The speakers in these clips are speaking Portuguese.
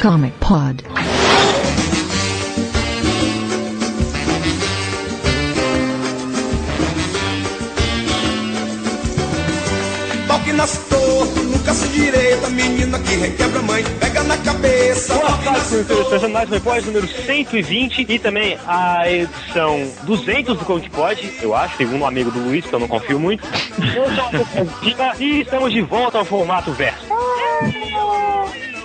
Comic Pod. Pau que nasce torto, nunca se direita. Menina que requebra mãe, pega na cabeça. Boa tarde, torto. personagens Repórter número 120 e também a edição 200 do Comic Pod, eu acho, segundo um amigo do Luiz, que eu não confio muito. Eu sou o Dica e estamos de volta ao formato verso.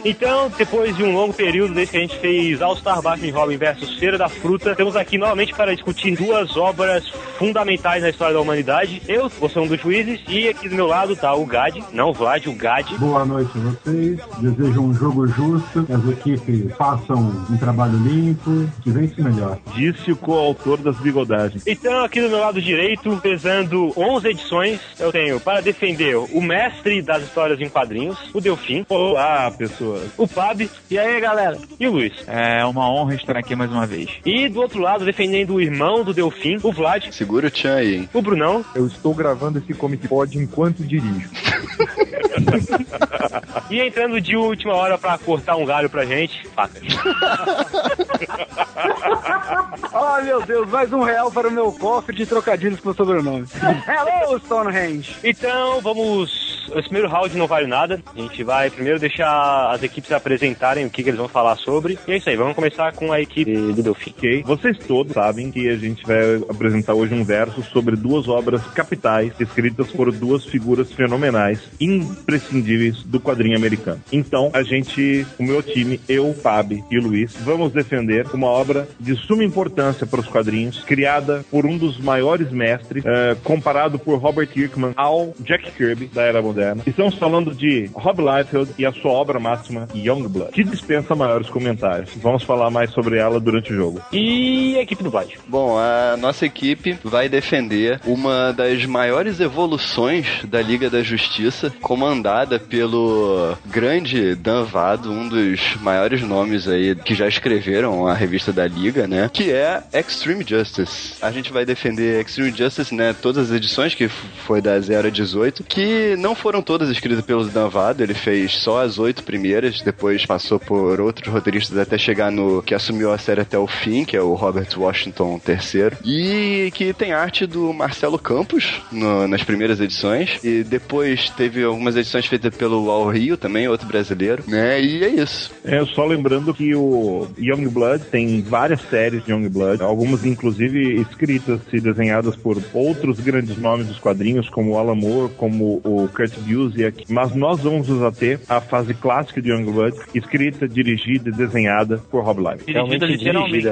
Então, depois de um longo período desde que a gente fez All Star Batman Robin versus Feira da Fruta, estamos aqui novamente para discutir duas obras fundamentais na história da humanidade. Eu vou ser um dos juízes e aqui do meu lado tá o Gad, não o Vlad, o Gad. Boa noite a vocês. Desejo um jogo justo, que as equipes façam um trabalho limpo, que vence melhor. Disse o coautor das bigodagens. Então, aqui do meu lado direito, pesando 11 edições, eu tenho para defender o mestre das histórias em quadrinhos, o Delfim, Olá, pessoas. O Pab, e aí galera, e o Luiz. É uma honra estar aqui mais uma vez. E do outro lado, defendendo o irmão do Delfim, o Vlad, Segura o Tchan aí, hein? o Brunão, Eu estou gravando esse Comic Pod enquanto dirijo. e entrando de última hora pra cortar um galho pra gente, facas. Oh meu Deus, mais um real para o meu cofre de trocadilhos com o sobrenome. Hello, Stonehenge! Então, vamos. Esse primeiro round não vale nada. A gente vai primeiro deixar as equipes apresentarem o que, que eles vão falar sobre. E é isso aí, vamos começar com a equipe do Delfim. Ok? Vocês todos sabem que a gente vai apresentar hoje um verso sobre duas obras capitais escritas por duas figuras fenomenais, imprescindíveis do quadrinho americano. Então, a gente, o meu time, eu, Fab e Luiz, vamos defender uma obra de suma importância para os quadrinhos, criada por um dos maiores mestres, eh, comparado por Robert Kirkman ao Jack Kirby da era moderna. Estamos falando de Rob Liefeld e a sua obra máxima, Youngblood, que dispensa maiores comentários. Vamos falar mais sobre ela durante o jogo. E a equipe do Vlad. Bom, a nossa equipe vai defender uma das maiores evoluções da Liga da Justiça, comandada pelo grande Dan Vado, um dos maiores nomes aí que já escreveram a revista da Liga, né? Que é Extreme Justice. A gente vai defender Extreme Justice, né? Todas as edições, que foi da 0 a 18, que não foram todas escritas pelo Dan Vado, ele fez só as oito primeiras, depois passou por outros roteiristas até chegar no que assumiu a série até o fim, que é o Robert Washington III, e que tem arte do Marcelo Campos no- nas primeiras edições, e depois teve algumas edições feitas pelo Al Rio também, outro brasileiro, né? E é isso. É, só lembrando que o Youngblood tem várias séries de Youngblood, algumas inclusive escritas e desenhadas por outros grandes nomes dos quadrinhos, como o Alan Moore, como o Kurt Busiek, mas nós vamos usar ter a fase clássica de Youngblood, escrita, dirigida e desenhada por Rob Liefeld. Dirigida literalmente.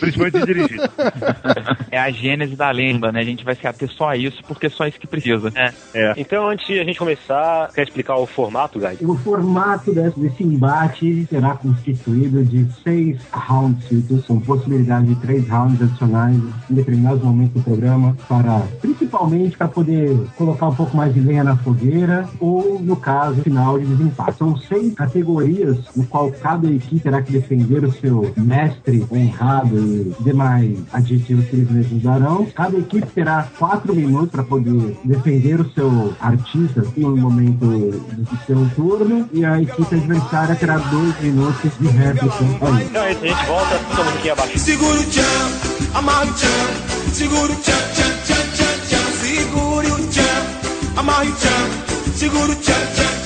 Principalmente dirigida. É a gênese da lenda, né? A gente vai se ater só a isso, porque é só isso que precisa. É. Então, antes de a gente começar, quer explicar o formato, Guy? O formato desse, desse embate será constituído de seis round ciclos, com possibilidade de três rounds adicionais em determinados momentos do programa, para principalmente para poder colocar um pouco mais de lenha na fogueira, ou no caso final de desempate. São seis categorias no qual cada equipe terá que defender o seu mestre honrado e demais adjetivos que eles mesmos darão. Cada equipe terá quatro minutos para poder defender o seu artista no momento do seu turno e a equipe adversária terá dois minutos de réplica. Aí. Isso, a gente volta, todo mundo aqui abaixo. Segura o tchan, amarre o tchan. Segura o tchan, tchan, tchan, tchan, tchan. Segure o tchan, amarre o tchan. Segura o tchan, tchan.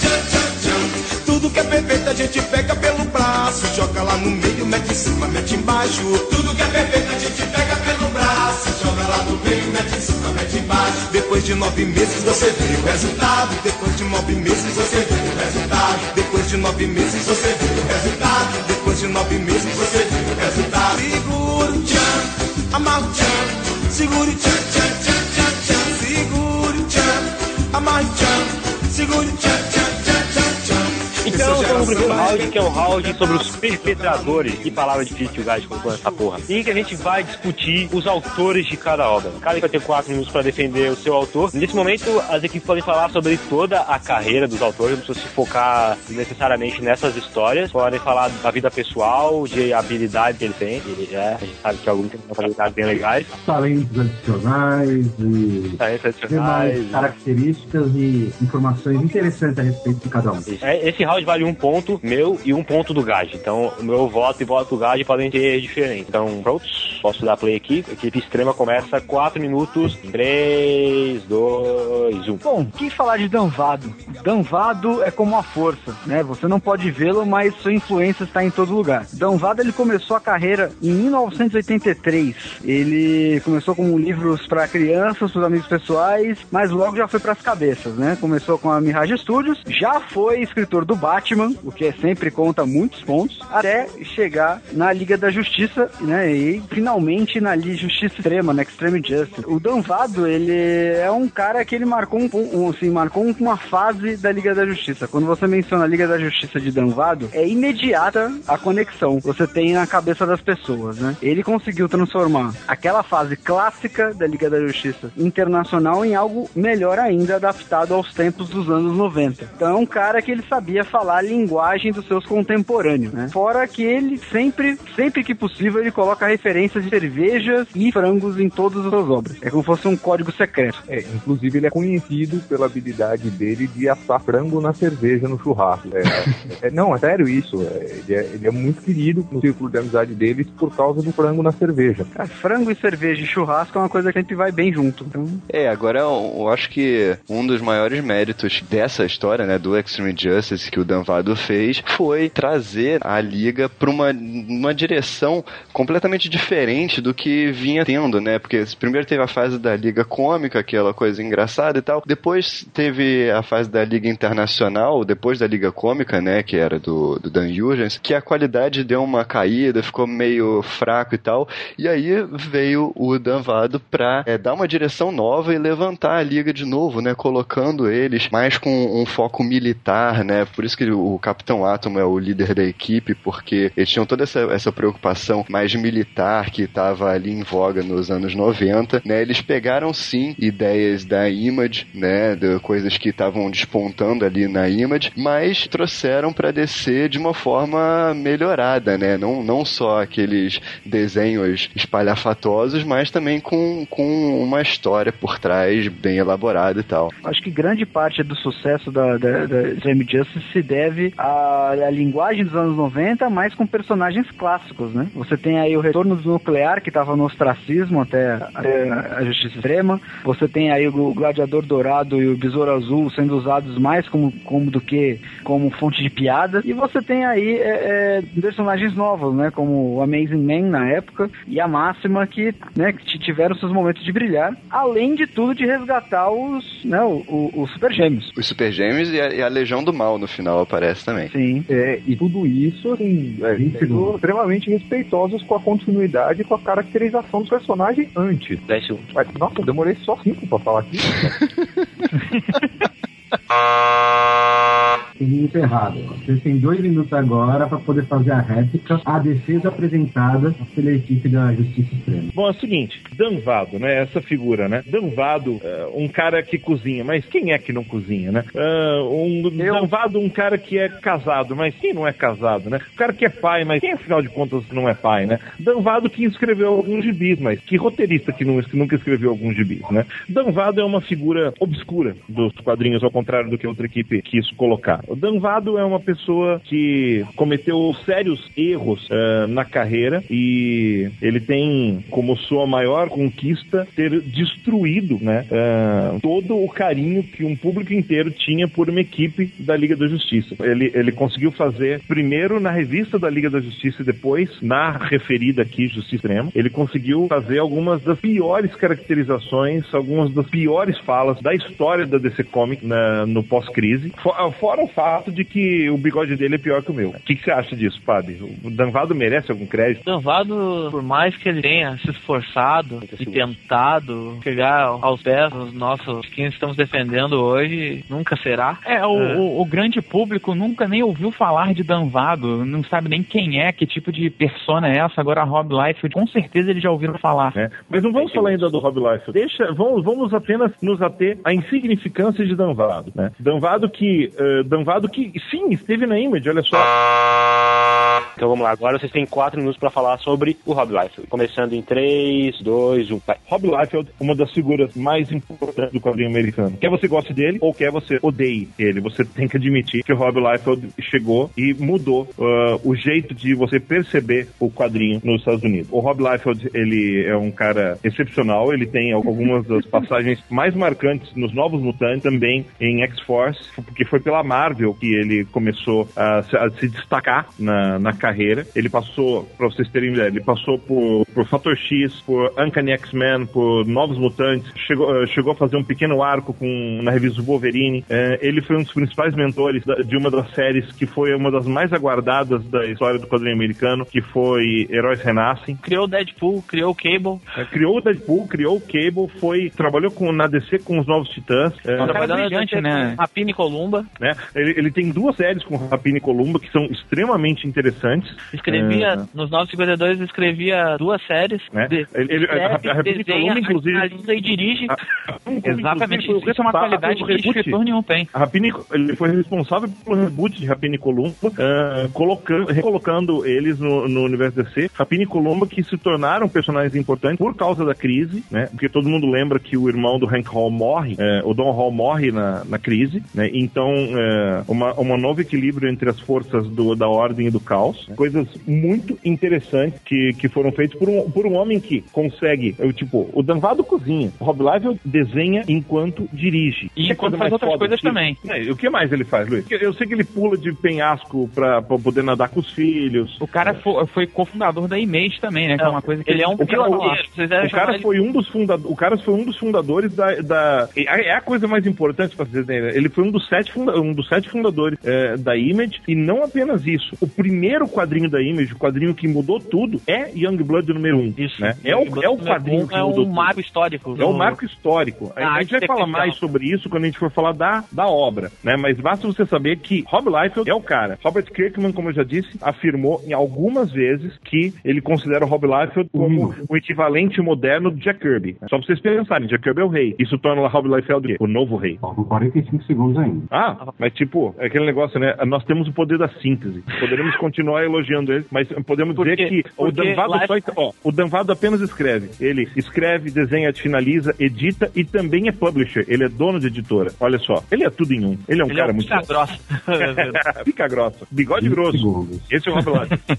Tudo que é perfeito a gente pega pelo braço. Joga lá no meio, mete em cima, mete embaixo. Tudo que é perfeito a gente pega pelo braço. Joga lá no meio, mete em cima, mete embaixo. Depois de nove meses você vê o resultado. Depois de nove meses você vê o resultado. Depois de nove meses você vê o resultado. Depois de nove meses você vê o resultado. Segura o tchan, amarra o tchan. Segura o tchan, tchan, tchan, tchan, tchan. O tchan, amarra o tchan, tchan. Então, estamos no primeiro round, que é o round sobre os perpetradores. Que palavra difícil Gás colocou nessa porra. Em que a gente vai discutir os autores de cada obra. Cada equipe vai ter quatro minutos para defender o seu autor. Nesse momento, as equipes podem falar sobre toda a carreira dos autores, não precisa se focar necessariamente nessas histórias. Podem falar da vida pessoal, de habilidade que ele tem. Ele é, a gente sabe que alguns têm habilidades bem legais. Talentos adicionais e Talentos demais adicionais. características e informações interessantes a respeito de cada um. É, Esse round vale um ponto meu e um ponto do Gage. Então, meu voto e voto do Gage podem ter diferente. Então, prontos? Posso dar play aqui. Equipe extrema começa 4 minutos. 3, 2, 1. Bom, que falar de Danvado? Danvado é como a força, né? Você não pode vê-lo, mas sua influência está em todo lugar. Danvado ele começou a carreira em 1983. Ele começou com livros para crianças, para os amigos pessoais, mas logo já foi para as cabeças, né? Começou com a Mirage Studios, já foi escritor do Batman, o que sempre conta muitos pontos, até chegar na Liga da Justiça, né? E finalmente na Liga Justiça Extrema, na Extreme Justice. O Danvado, ele é um cara que ele marcou um, um assim, marcou uma fase da Liga da Justiça. Quando você menciona a Liga da Justiça de Danvado, é imediata a conexão. Você tem na cabeça das pessoas, né? Ele conseguiu transformar aquela fase clássica da Liga da Justiça internacional em algo melhor ainda, adaptado aos tempos dos anos 90. Então é um cara que ele sabia falar a linguagem dos seus contemporâneos, né? Fora que ele sempre, sempre que possível, ele coloca referências de cervejas e frangos em todas as suas obras. É como se fosse um código secreto. É, inclusive ele é conhecido pela habilidade dele de assar frango na cerveja no churrasco. É, é, não, é sério isso. É, ele, é, ele é muito querido no círculo de amizade deles por causa do frango na cerveja. Cara, frango e cerveja e churrasco é uma coisa que a gente vai bem junto. Então, É, agora eu eu acho que um dos maiores méritos dessa história, né, do Extreme Justice que o Danvado fez, foi trazer a liga para uma, uma direção completamente diferente do que vinha tendo, né? Porque primeiro teve a fase da liga cômica, aquela coisa engraçada e tal. Depois teve a fase da liga internacional, depois da liga cômica, né, que era do, do Dan Jurgens, que a qualidade deu uma caída, ficou meio fraco e tal. E aí veio o Danvado pra é, dar uma direção nova e levantar a liga de novo, né? Colocando eles mais com um foco militar, né? Por isso que o Capitão Átomo é o líder da equipe, porque eles tinham toda essa, essa preocupação mais militar que estava ali em voga nos anos 90, né? Eles pegaram sim ideias da Image, né? De coisas que estavam despontando ali na Image, mas trouxeram para DC de uma forma melhorada, né? Não, não só aqueles desenhos espalhafatosos, mas também com, com uma história por trás bem elaborada e tal. acho que grande parte do sucesso da, da, da Justice se deve à, à linguagem dos anos 90, mas com personagens clássicos, né? Você tem aí o retorno do nuclear, que estava no ostracismo até, a Justiça Extrema. Você tem aí o Gladiador Dourado e o Besouro Azul sendo usados mais como, como do que como fonte de piada. E você tem aí é, é, personagens novos, né? Como o Amazing Man na época e a Máxima, que, né, que tiveram seus momentos de brilhar. Além de tudo, de resgatar os, né, o, o- os Super Gêmeos. Os Super Gêmeos e a, e a Legião do Mal no final aparece também. Sim. É, e tudo isso, assim, Vinte sendo segundos. extremamente respeitosos com a continuidade e com a caracterização do personagem antes. 10 segundos. Mas, nossa, eu demorei só cinco pra falar aqui. Seguinte errado. ó. Vocês têm dois minutos agora para poder fazer a réplica, a defesa apresentada pela equipe da Justiça Extrema. Bom, é o seguinte, Danvado, né? Essa figura, né? Danvado, é, um cara que cozinha, mas quem é que não cozinha, né? Ah, um Danvado, um cara que é casado, mas quem não é casado, né? O cara que é pai, mas quem afinal de contas não é pai, né? Danvado que escreveu alguns gibis, mas que roteirista que, não- que nunca escreveu alguns gibis, né? Danvado é uma figura obscura dos quadrinhos, ao contrário do que outra equipe quis colocar. O Danvado é uma pessoa que cometeu sérios erros ah, na carreira e ele tem como sua maior conquista ter destruído né, ah, todo o carinho que um público inteiro tinha por uma equipe da Liga da Justiça. Ele, ele conseguiu fazer primeiro na revista da Liga da Justiça e depois na referida aqui Justiça Extrema. Ele conseguiu fazer algumas das piores caracterizações, algumas das piores falas da história da DC Comics na- no pós-crise. Fo- Fora o fato de que o bigode dele é pior que o meu. O que, que você acha disso, Padre? O Danvado merece algum crédito? Danvado, por mais que ele tenha se esforçado e tentado chegar aos pés dos nossos que estamos defendendo hoje, nunca será. É, o, o- o grande público nunca nem ouviu falar de Danvado, não sabe nem quem é, que tipo de persona é essa. Agora, Rob Liefeld, com certeza eles já ouviram falar. né? Mas não vamos falar ainda do Rob Liefeld. Deixa, vamos, vamos apenas nos ater à insignificância de Danvado, né? Danvado que, Danvado que, sim, esteve na Image, olha só. Então vamos lá, agora vocês têm 4 minutos para falar sobre o Rob Liefeld. Começando em 3, 2, 1, vai. Rob Liefeld, uma das figuras mais importantes importantes do quadrinho americano. Quer você goste dele ou quer você odeie ele, você tem que admitir que o Rob Liefeld chegou e mudou uh, o jeito de você perceber o quadrinho nos Estados Unidos. O Rob Liefeld, ele é um cara excepcional, ele tem algumas das passagens mais marcantes nos Novos Mutantes, também em X-Force, porque foi pela Marvel que ele começou a se, a se destacar na, na carreira. Ele passou, pra vocês terem ideia, ele passou por, por Fator X, por Uncanny X-Men, por Novos Mutantes, chegou, uh, chegou a fazer um pequeno arco com, na revista Wolverine. Uh, ele foi um dos principais mentores da, de uma das séries que foi uma das mais aguardadas da história do quadrinho americano, que foi Heróis Renascem. Criou o Deadpool, criou o Cable. É, criou o Deadpool, criou o Cable, foi, trabalhou com, na DC com os Novos Titãs. É, Um cara brilhante, né? Rapina e Columba. né? Ele, ele tem duas séries com Rapina e Columba que são extremamente interessantes. Escrevia, É, nos 952, escrevia duas séries. Né? De, Ele- ele- a- a- a desenha, Columba, inclusive- finaliza e dirige. Exatamente. Inclusive, foi Isso é uma o qualidade que reboot. escritor nenhum tem. A Rapina, e- ele foi responsável pelo reboot de Rapina e Columba, ah, colocando, recolocando eles no, no universo DC. Rapina e Columba que se tornaram personagens importantes por causa da crise, né? Porque todo mundo lembra que o irmão do Hank Hall morre, eh, o Don Hall morre na, na crise, né? Então, eh, uma, uma novo equilíbrio entre as forças do, da ordem e do caos. né? Coisas muito interessantes que, que foram feitas por um, por um homem que consegue, eu, tipo, o Danvado cozinha, o Rob Liefeld desenha enquanto dirige. E Que enquanto faz outras foda coisas que- também. é, o que mais ele faz, Luiz? Eu sei que ele pula de penhasco pra, pra poder nadar com os filhos. O cara fo- foi cofundador da Image também, né? Que é uma coisa que Ele é um O cara, o cara foi um dos fundadores. O cara foi um dos fundadores da. da é é a coisa mais importante pra vocês Ele foi um dos sete, funda, um dos sete fundadores é, da Image. E não apenas isso. O primeiro quadrinho da Image, o quadrinho que mudou tudo, é Youngblood número um. Isso. Né? É, o, é o quadrinho que é mudou um tudo. marco histórico. É um marco histórico. A, Ah, a gente vai é falar mais sobre isso quando a gente for falar da, da obra, né? Mas basta você saber que Rob Liefeld é o cara. Robert Kirkman, como eu já disse, afirmou em algumas vezes que ele considera o Rob Liefeld como o equivalente moderno do Jack Kirby. Só pra vocês pensarem, Jack Kirby é o rei. Isso torna o Rob Liefeld o quê? o novo rei. Faltam 45 segundos ainda. Ah, mas tipo, é aquele negócio, né? Nós temos o poder da síntese. Poderíamos continuar elogiando ele, mas podemos dizer Porque- que o Danvado Life- só. Ó, o Danvado apenas escreve. Ele escreve, desenha, finaliza, edita e também é publisher. Ele é dono de editora. Olha só. Ele é tudo em um. Ele é um Ele cara é um muito. pica grossa. Fica grossa. Bigode 20 grosso. segundos. Esse é o Rob Liefeld.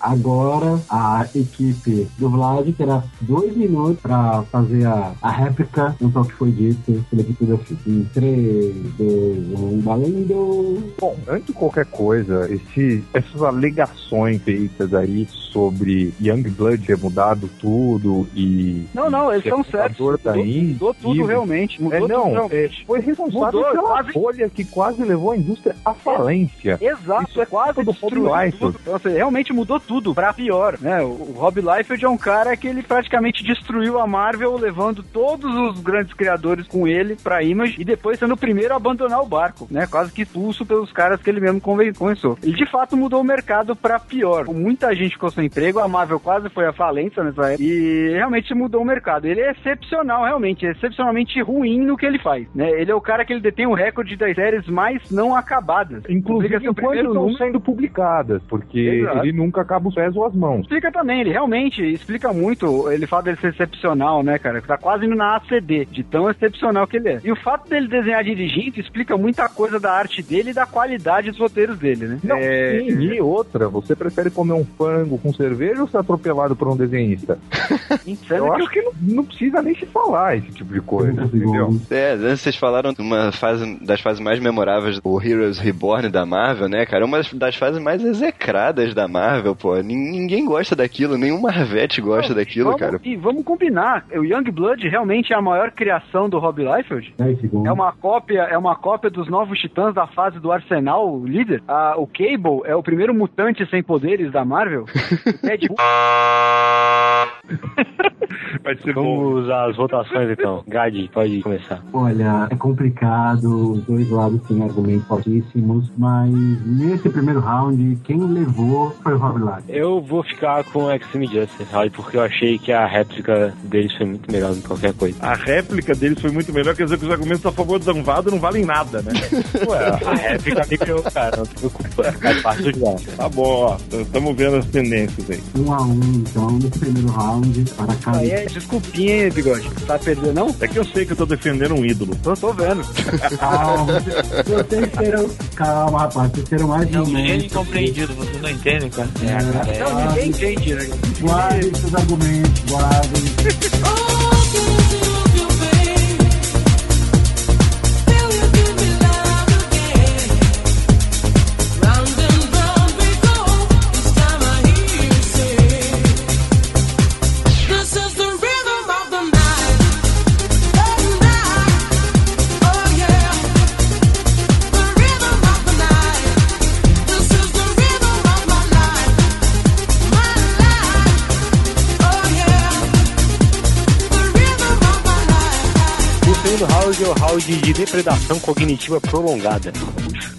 Agora a equipe do Vlad terá dois minutos para fazer a, a réplica do que foi dito pela equipe FIP. Em 3, 2, 1, valendo! Bom, antes de qualquer coisa, esse, essas alegações feitas aí sobre Youngblood ter mudado tudo e. Não, não, eles são certos. Mudou, mudou tudo Indie. realmente. Mudou É, tudo não, é, realmente. foi responsável Mudou, pela quase- bolha que quase levou a indústria à falência. Exato, Isso é quase do Rob destruiu Liefeld. tudo. Então, assim, realmente mudou tudo pra pior, né? O o Rob Liefeld é um cara que ele praticamente destruiu a Marvel, levando todos os grandes criadores com ele pra Image e depois sendo o primeiro a abandonar o barco, né? Quase que expulso pelos caras que ele mesmo conven- começou. Ele de fato mudou o mercado pra pior. Muita gente ficou sem emprego, a Marvel quase foi à falência nessa época e realmente mudou o mercado. Ele é excepcional, realmente, é excepcionalmente ruim no que ele faz, né? Ele é o cara que ele detém o recorde das séries mais não acabadas. Inclusive enquanto estão número- sendo publicadas, porque Exato. ele nunca acaba os pés ou as mãos. Explica também, ele realmente explica muito. Ele fala dele ser excepcional, né, cara? Tá quase indo na ACD, de tão excepcional que ele é. E o fato dele desenhar dirigindo explica muita coisa da arte dele e da qualidade dos roteiros dele, né? Não, É, sim, e outra, você prefere comer um frango com cerveja ou ser atropelado por um desenhista? sendo Eu que acho que não, não precisa nem se falar esse tipo de coisa, 30 entendeu? É, antes vocês falaram de uma fase das fases mais memoráveis do Heroes Reborn da Marvel, né, cara? Uma das fases mais execradas da Marvel, pô. Nin- Ninguém gosta daquilo, nenhum Marvete gosta Não, daquilo, vamos- cara. E vamos combinar, o Young Blood realmente é a maior criação do Rob Liefeld? 10 segundos. É uma cópia, é uma cópia dos novos titãs da fase do Arsenal líder. Ah, o Cable é o primeiro mutante sem poderes da Marvel. O Deadpool Vai ser bom. Vamos usar as votações então. Gadi, pode começar. Olha, é complicado, os dois lados têm argumentos fortíssimos, mas nesse primeiro round, quem levou foi o Rob Liefeld. Eu vou ficar com Extreme Justice, sabe? Porque eu achei que a réplica deles foi muito melhor do que qualquer coisa. A réplica deles foi muito melhor, quer dizer que os argumentos a favor do Danvado não valem nada, né? Ué, a réplica me criou, cara. Não se preocupa. Faz parte do jogo. Tá bom, ó. Estamos vendo as tendências aí. Um a um, então, no primeiro round, para cada. Aí é desculpinha, hein, bigode. Tá perdendo, não? É que eu sei que eu tô defendendo um ídolo. Eu tô vendo. Calma, vocês terão. Calma, rapaz, vocês terão mais de um Não, é minuto. incompreendido, você não entende, cara. É, Não, ninguém entende, né? Guardem seus argumentos, guardem. round é o round de depredação cognitiva prolongada.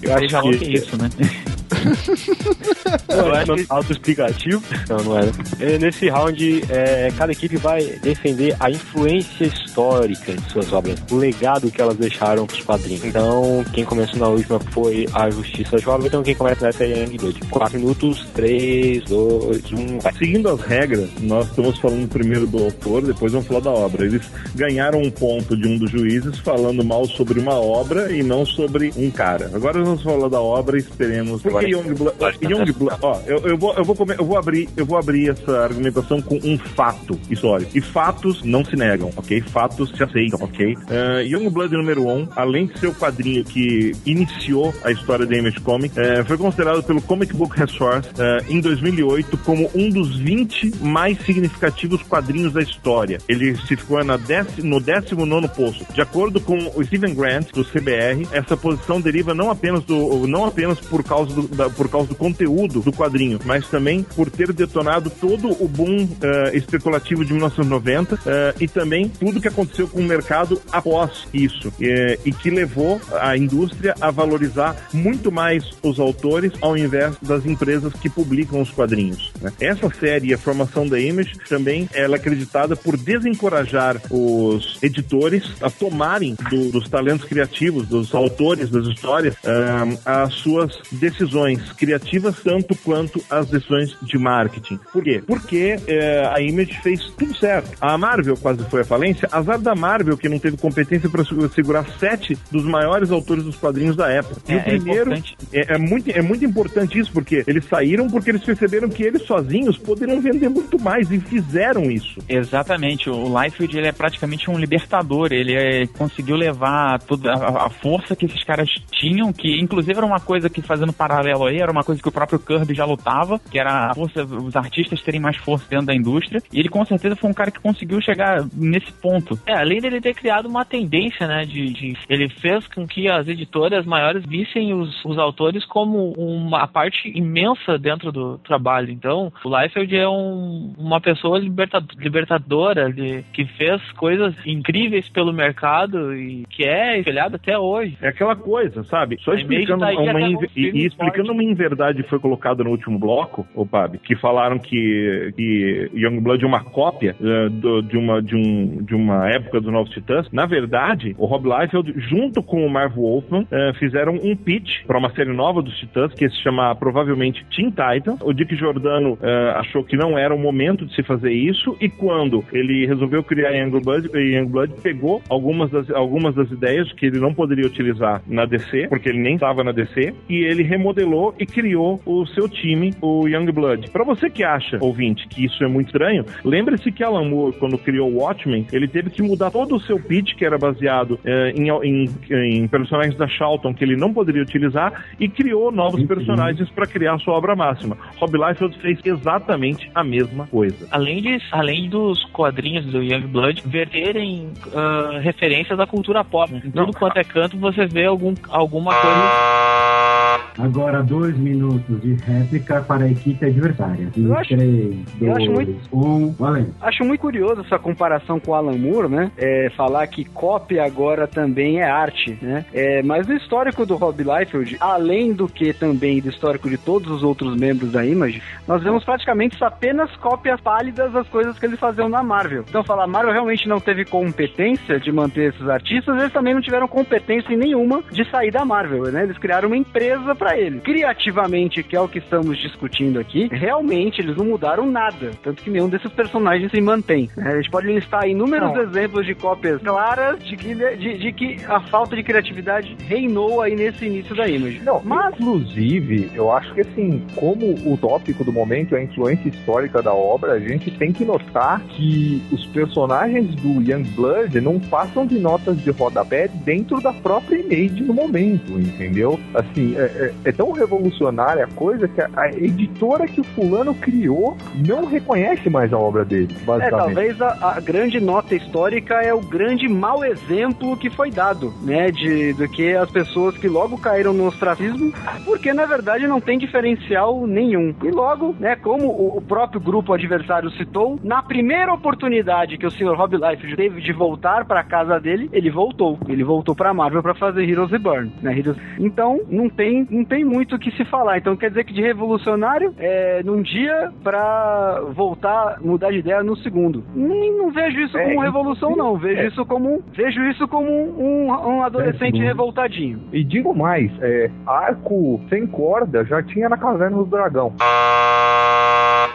Eu acho que é isso, né? Não, é autoexplicativo. Não, não era. É, nesse round, é, cada equipe vai defender a influência histórica de suas obras, o legado que elas deixaram pros quadrinhos. Então, quem começou na última foi a Justiça Jovem, então quem começa nessa é Young Blood. 4 minutos, 3, 2, 1, vai. Seguindo as regras, nós estamos falando primeiro do autor, depois vamos falar da obra. Eles ganharam um ponto de um dos juízes falando mal sobre uma obra e não sobre um cara. Agora nós vamos falar da obra e esperemos. Porque Youngblood, Youngblood, ó, eu, eu vou, eu vou, come- eu vou abrir, eu vou abrir essa argumentação com um fato histórico. E fatos não se negam, ok? Fatos se aceitam, ok? Uh, Youngblood número 1, um, além de ser o quadrinho que iniciou a história da Image Comics, eh, foi considerado pelo Comic Book Resource eh, em 2008 como um dos 20 mais significativos quadrinhos da história. Ele se ficou na dec- no 19 posto. De acordo com o Steven Grant, do CBR, essa posição deriva não apenas, do, não apenas por, causa do, da- por causa do conteúdo do quadrinho, mas também por ter detonado todo o boom eh, especulativo de 1990 eh, e também tudo que aconteceu com o mercado após isso eh, e que levou a indústria a valorizar muito mais os autores ao invés das empresas que publicam os quadrinhos. né? Essa série, a formação da Image, também ela é acreditada por desencorajar os editores a tomarem do- dos talentos criativos, dos autores das histórias, ahn, as suas decisões criativas tanto quanto as decisões de marketing. Por quê? Porque eh, a Image fez tudo certo. A Marvel quase foi à falência, azar da Marvel que não teve competência para segurar sete dos maiores autores dos quadrinhos da época. E É, o primeiro é importante. é, é muito, é muito importante isso, porque eles saíram porque eles perceberam que eles sozinhos poderiam vender muito mais e fizeram isso. Exatamente, o Liefeld ele é praticamente um libertador, ele é- conseguiu levar toda a, a força que esses caras tinham, que inclusive era uma coisa que fazendo paralelo aí, era uma coisa que o próprio Kirby já lutava, que era a força, os artistas terem mais força dentro da indústria, e ele com certeza foi um cara que conseguiu chegar nesse ponto. É, além dele ter criado uma tendência, né, de, de- ele fez com que as editoras maiores vissem os, os autores como uma parte imensa dentro do trabalho. Então, o Liefeld é um- uma pessoa liberta- libertadora, de- que fez coisas incríveis pelo mercado e que é espelhado até hoje. É aquela coisa, sabe? Só A Image explicando tá uma com e, e explicando forte. uma inverdade foi colocada no último bloco, ô Pab, que falaram que, que Youngblood é uma cópia eh, do- de, uma, de, um, de uma época dos Novos Titãs. Na verdade, o Rob Liefeld, junto com o Marv Wolfman, eh, fizeram um pitch para uma série nova dos Titãs, que se chamar provavelmente Teen Titans. O Dick Giordano eh, achou que não era o momento de se fazer isso, e quando ele resolveu criar Youngblood, Youngblood pegou algumas das, algumas das ideias que ele não poderia utilizar na DC, porque ele nem estava na DC, e ele remodelou e criou o seu time, o Youngblood. Para você que acha, ouvinte, que isso é muito estranho, lembre-se que Alan Moore, quando criou o Watchmen, ele teve que mudar todo o seu pitch, que era baseado eh, em, em- em personagens da Charlton que ele não poderia utilizar, e criou novos personagens para criar sua obra máxima. Rob Liefeld fez exatamente a mesma coisa. Além, de, além dos quadrinhos do Youngblood verterem ah, referências à cultura pop. Em tudo quanto é canto você vê algum, alguma coisa Agora, dois minutos de réplica para a equipe adversária. Em Eu acho- 3, eu acho 2, muito- 1, valendo. Acho muito curioso essa comparação com o Alan Moore, né? É, falar que cópia agora também é arte, né? É, mas no histórico do Rob Liefeld, além do que também do histórico de todos os outros membros da Image, nós vemos praticamente apenas cópias pálidas das coisas que eles faziam na Marvel. Então, falar, Marvel realmente não teve competência de manter esses artistas, eles também não tiveram competência nenhuma de sair da Marvel, né? Eles criaram uma empresa pra ele. Criativamente, que é o que estamos discutindo aqui, realmente eles não mudaram nada. Tanto que nenhum desses personagens se mantém. né? A gente pode listar inúmeros Não. exemplos de cópias claras de que, de, de que a falta de criatividade reinou aí nesse início da Image. Não, Mas inclusive, eu acho que assim, como o tópico do momento é a influência histórica da obra, a gente tem que notar que os personagens do Youngblood não passam de notas de rodapé dentro da própria Image no momento, entendeu? Assim, é, é- é tão revolucionária a coisa que a, editora que o fulano criou não reconhece mais a obra dele, É, basicamente. talvez a, a grande nota histórica é o grande mau exemplo que foi dado, né, de, do que as pessoas que logo caíram no ostracismo, porque na verdade não tem diferencial nenhum. E logo, né, como o, o próprio grupo adversário citou, na primeira oportunidade que o Sr. Rob Liefeld teve de voltar para casa dele, ele voltou. Ele voltou para Marvel para fazer Heroes Reborn, né? Heroes... Então, não tem, não tem muito o que se falar. Então, quer dizer que de revolucionário é num dia para voltar, mudar de ideia no segundo. Nem não vejo isso É, como revolução, não. Vejo é. isso como vejo isso como um, um adolescente segundo. revoltadinho. E digo mais, é, arco sem corda já tinha na Caverna do Dragão.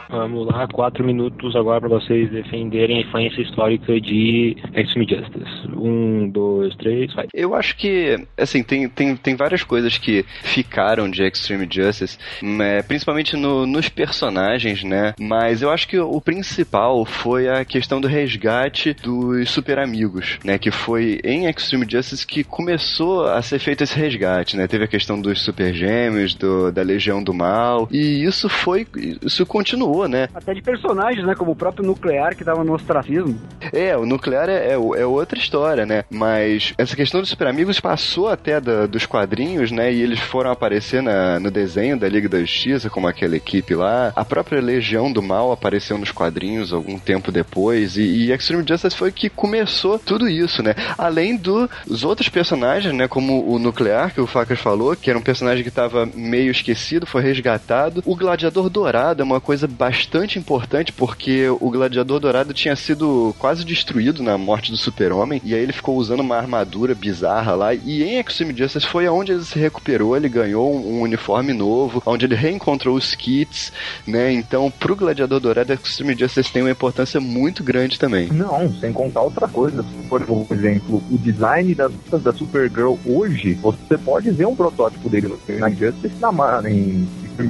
Vamos lá, quatro minutos agora para vocês defenderem a influência histórica de Extreme Justice. Um, dois, três, vai. Eu acho que, assim, tem, tem, tem várias coisas que ficaram de Extreme Justice, né, principalmente no- nos personagens, né? Mas eu acho que o principal foi a questão do resgate dos super amigos, né? Que foi em Extreme Justice que começou a ser feito esse resgate, né? Teve a questão dos super gêmeos, do, da Legião do Mal, e isso foi, isso continuou, né? Até de personagens, né? Como o próprio Nuclear, que tava no ostracismo. É, o nuclear é, é, é outra história, né? Mas essa questão dos super amigos passou até da- dos quadrinhos, né? E eles foram aparecer no desenho da Liga da Justiça, como aquela equipe lá. A própria Legião do Mal apareceu nos quadrinhos algum tempo depois. E, e Extreme Justice foi que começou tudo isso, né? Além dos outros personagens, né? Como o nuclear, que o Facas falou, que era um personagem que estava meio esquecido, foi resgatado. O Gladiador Dourado é uma coisa bastante importante, porque o Gladiador Dourado tinha sido quase destruído na morte do Super-Homem, e aí ele ficou usando uma armadura bizarra lá, e em Extreme Justice foi aonde ele se recuperou, ele ganhou um, um uniforme novo, onde ele reencontrou os kits, né? Então, pro Gladiador Dourado, Extreme Justice tem uma importância muito grande também. Não, sem contar outra coisa. Por exemplo, o design das roupas da Supergirl hoje, você pode ver um protótipo dele no Justice na em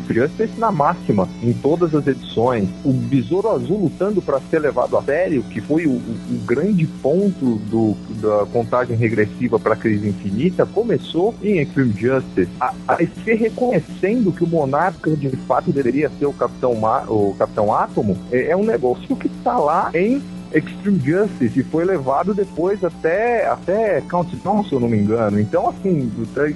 Justice na máxima, em todas as edições. O Besouro Azul lutando para ser levado a sério, que foi o, o- grande ponto do, da contagem regressiva para a crise infinita, começou em Extreme Justice. A, a reconhecendo que o Monarca de fato deveria ser o Capitão, o Capitão Átomo é, é um negócio que está lá em Extreme Justice e foi levado depois até, até Countdown, se eu não me engano. Então, assim,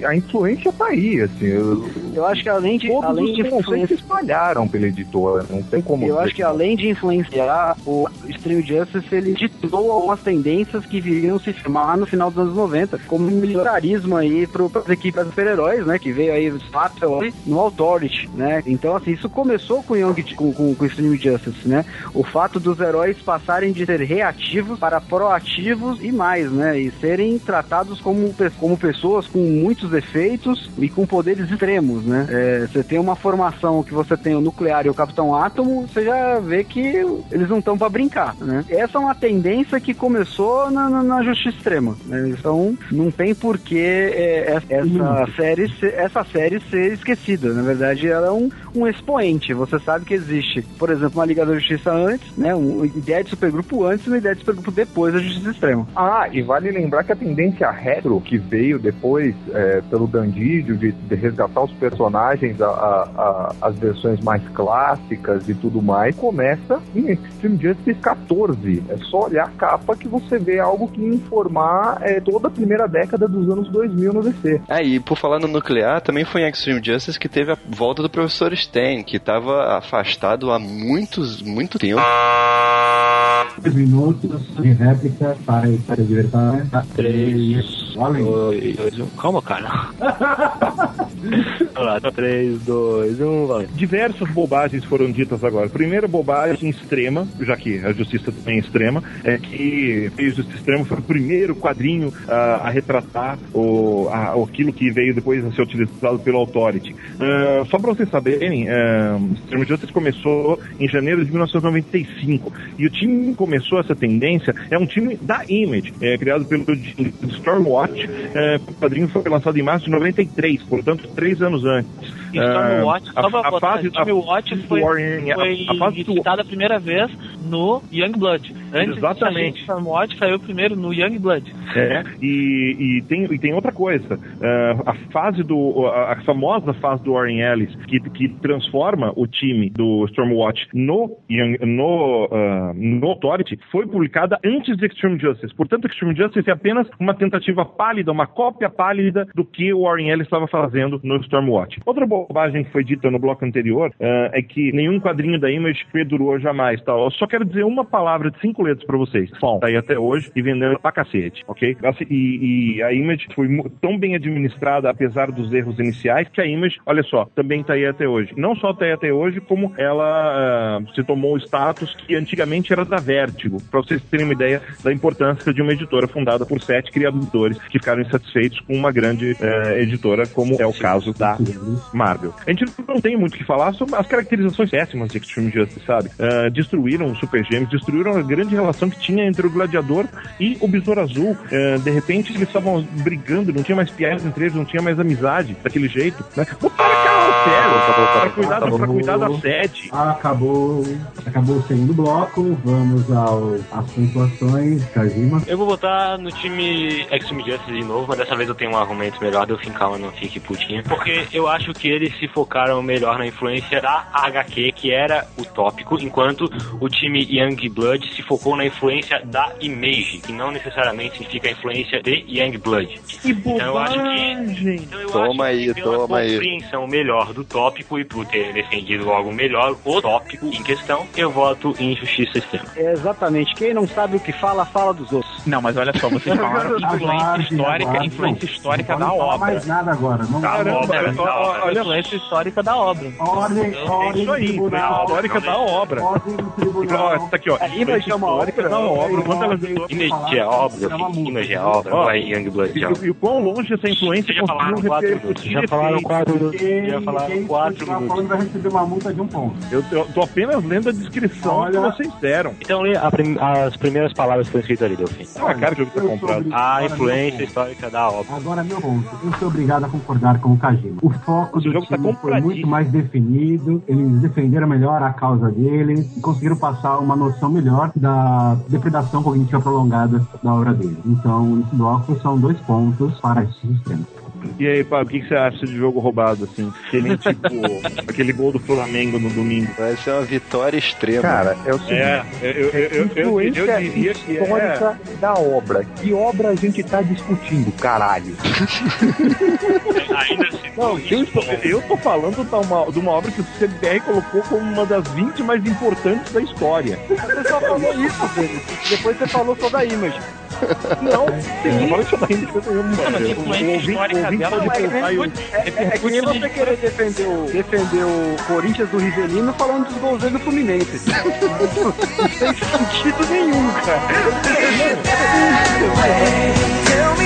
a influência tá aí, assim. Eu, Eu acho que além de, todos além os de conceitos se influenciar. espalharam pela editora, não tem como... Eu acho que além de influenciar o Extreme Justice, ele ditou algumas tendências que viriam se firmar no final dos anos 90, como um militarismo aí para as equipes super-heróis, né? Que veio aí o Stapel no Authority, né? Então, assim, isso começou com, Young, com, com, com Extreme Justice, né? O fato dos heróis passarem de ser reativos para proativos e mais, né? E serem tratados como, como pessoas com muitos defeitos e com poderes extremos, né? É, você tem uma formação que você tem o nuclear e o Capitão Átomo, você já vê que eles não estão para brincar, né? Essa é uma tendência que começou na, na- na Justiça Extrema, né? Então, não tem por que é, é- essa, série, ser- essa série ser esquecida. Na verdade, ela é um, um expoente. Você sabe que existe, por exemplo, uma Liga da Justiça antes, né? Uma ideia de supergrupo antes e uma ideia de supergrupo depois da Justiça Extrema. Ah, e vale lembrar que a tendência retro que veio depois é, pelo Dandidio de, de resgatar os personagens, a, a- a- as versões mais clássicas e tudo mais, começa em Extreme Justice 14. É só olhar a capa que você vê algo que ia informar é, toda a primeira década dos anos 2000 no DC. É, e por falar no nuclear, também foi em Extreme Justice que teve a volta do professor Stein, que estava afastado há muitos, muito tempo. Dois minutos de réplica para esse adversário. Três, Olha dois, dois, um. Calma, cara. Vamos lá, 3, 2, 1, valeu. Diversas bobagens foram ditas agora. Primeira bobagem extrema, já que a justiça também é extrema, é que a Justiça Extrema foi o primeiro quadrinho a retratar o, a- aquilo que veio depois a ser utilizado pelo Authority. Ah, só para vocês saberem, uh, Extreme Justice começou em janeiro de 1995 e o time que começou essa tendência é um time da Image, é, criado pelo Stormwatch. É, o quadrinho foi lançado em março de 93, portanto, três anos antes. Stormwatch, Ah, só pra a, fase, Stormwatch foi, Warren- foi a fase citada a primeira vez no Youngblood. Antes Exatamente. de Stormwatch saiu primeiro no Youngblood. É, e, e, tem, e tem outra coisa. ah, a fase do. A, a famosa fase do Warren Ellis, que, que transforma o time do Stormwatch no, no, ah, no Authority, foi publicada antes de Extreme Justice. Portanto, Extreme Justice é apenas uma tentativa pálida, uma cópia pálida do que o Warren Ellis estava fazendo no Stormwatch. Outra bobagem que foi dita no bloco anterior ah, é que nenhum quadrinho da Image perdurou jamais. Tá? Eu só quero dizer uma palavra de cinco letras pra vocês. Fom. Tá aí até hoje e vendendo pra cacete, ok? Assim, E, e a Image foi tão bem administrada, apesar dos erros iniciais, que a Image, olha só, também tá aí até hoje. Não só tá aí até hoje, como ela ah, se tomou o status que antigamente era da Pra vocês terem uma ideia da importância de uma editora fundada por sete criadores que ficaram insatisfeitos com uma grande eh, editora, como é o caso da Marvel. A gente não tem muito o que falar sobre as caracterizações péssimas de Extreme Justice, sabe? Ah, destruíram o Super Gêmeos, destruíram a grande relação que tinha entre o Gladiador e o Besouro Azul. Ah, de repente eles estavam brigando, não tinha mais piadas entre eles, não tinha mais amizade daquele jeito, né? Botaram a cara no sério pra cuidar, da- pra cuidar da sede. Acabou, acabou o segundo bloco. Vamos ao, às pontuações. Kajima. Eu vou botar no time Extreme Justice de novo, mas dessa vez eu tenho um argumento melhor, deu fim calma, não fique putinha. Porque eu acho que eles se focaram melhor na influência da HQ, que era o tópico, enquanto o time Young Blood se focou na influência da Image, que não necessariamente significa a influência de Young Blood. Que Então eu acho que. Então eu Toma acho aí, que toma aí. compreensão melhor do tópico e por ter defendido algo melhor, o tópico em questão, eu voto em Justiça Extrema. É exatamente. Quem não sabe o que fala, fala dos outros. Não, mas olha só, vocês falaram influência histórica, aguarde. influência Não, histórica não da obra. mais nada agora. Não Caramba, obra, olha, da obra, olha, influência histórica da obra. Ordem, É ordem isso aí, tribunal. influência histórica da obra. Ordem do tribunal. Ó, tá aqui, ó. A Image é uma Histórica obra. da obra. Quanto ela Image é obra, É. Image é obra, não é Young Blood é obra. E, o quão longe essa influência Já falaram conseguiu quatro repercutir minutos, já falaram quatro minutos, já falaram quatro minutos. falando vai receber uma multa de um ponto. Eu, tô apenas lendo a descrição que vocês deram. Então lê a prim- as primeiras palavras que estão escritas ali, Delfim. É uma cara que o jogo tá comprado. A influência histórica da obra. Agora meu ponto. Eu sou obrigado a concordar com o Kajima. O foco Esse do jogo tá time foi compradíssimo. muito mais definido. Eles defenderam melhor a causa deles e conseguiram passar uma noção melhor da depredação cognitiva prolongada da obra deles. Então, esse bloco são dois pontos para esse sistema. E aí, Pablo, o que, que você acha de jogo roubado, assim? Que nem tipo aquele gol do Flamengo no domingo. Vai ser uma vitória extrema. Cara, é o seguinte. É, eu, eu, eu, eu, eu, diria que é. histórica da obra. Que obra a gente tá discutindo, caralho? Ainda assim, Não, eu tô, eu tô falando de uma, de uma obra que o CBR colocou como uma das 20 mais importantes da história. Você só falou isso, Denis. Depois você falou só da Image. Não, sim. Não, isso daí não tem nenhuma. Não, mas a O influência ouvinte- histórica o ouvinte dela pode é pensar e o- É, é que nem você querer defender o, defender o Corinthians do Rivelino falando dos gols dele no Fluminense. Não tem sentido nenhum, cara. Tell me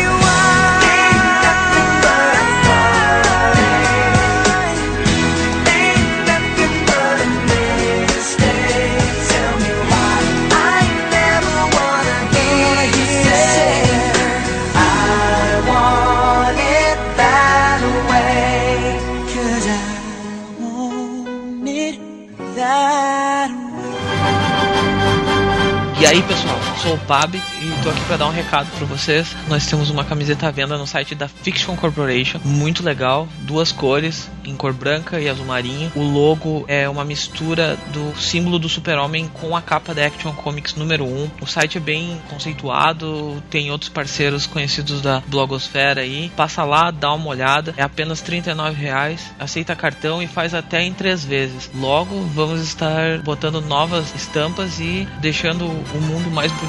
pessoal, sou o Pab e tô aqui para dar um recado para vocês. Nós temos uma camiseta à venda no site da Fiction Corporation, muito legal, duas cores, em cor branca e azul marinho. O logo é uma mistura do símbolo do Super-Homem com a capa da Action Comics número 1. O site é bem conceituado, tem outros parceiros conhecidos da blogosfera aí. Passa lá, dá uma olhada. É apenas R$ 39,00, aceita cartão e faz até em três vezes. Logo, vamos estar botando novas estampas e deixando o mundo mais bonito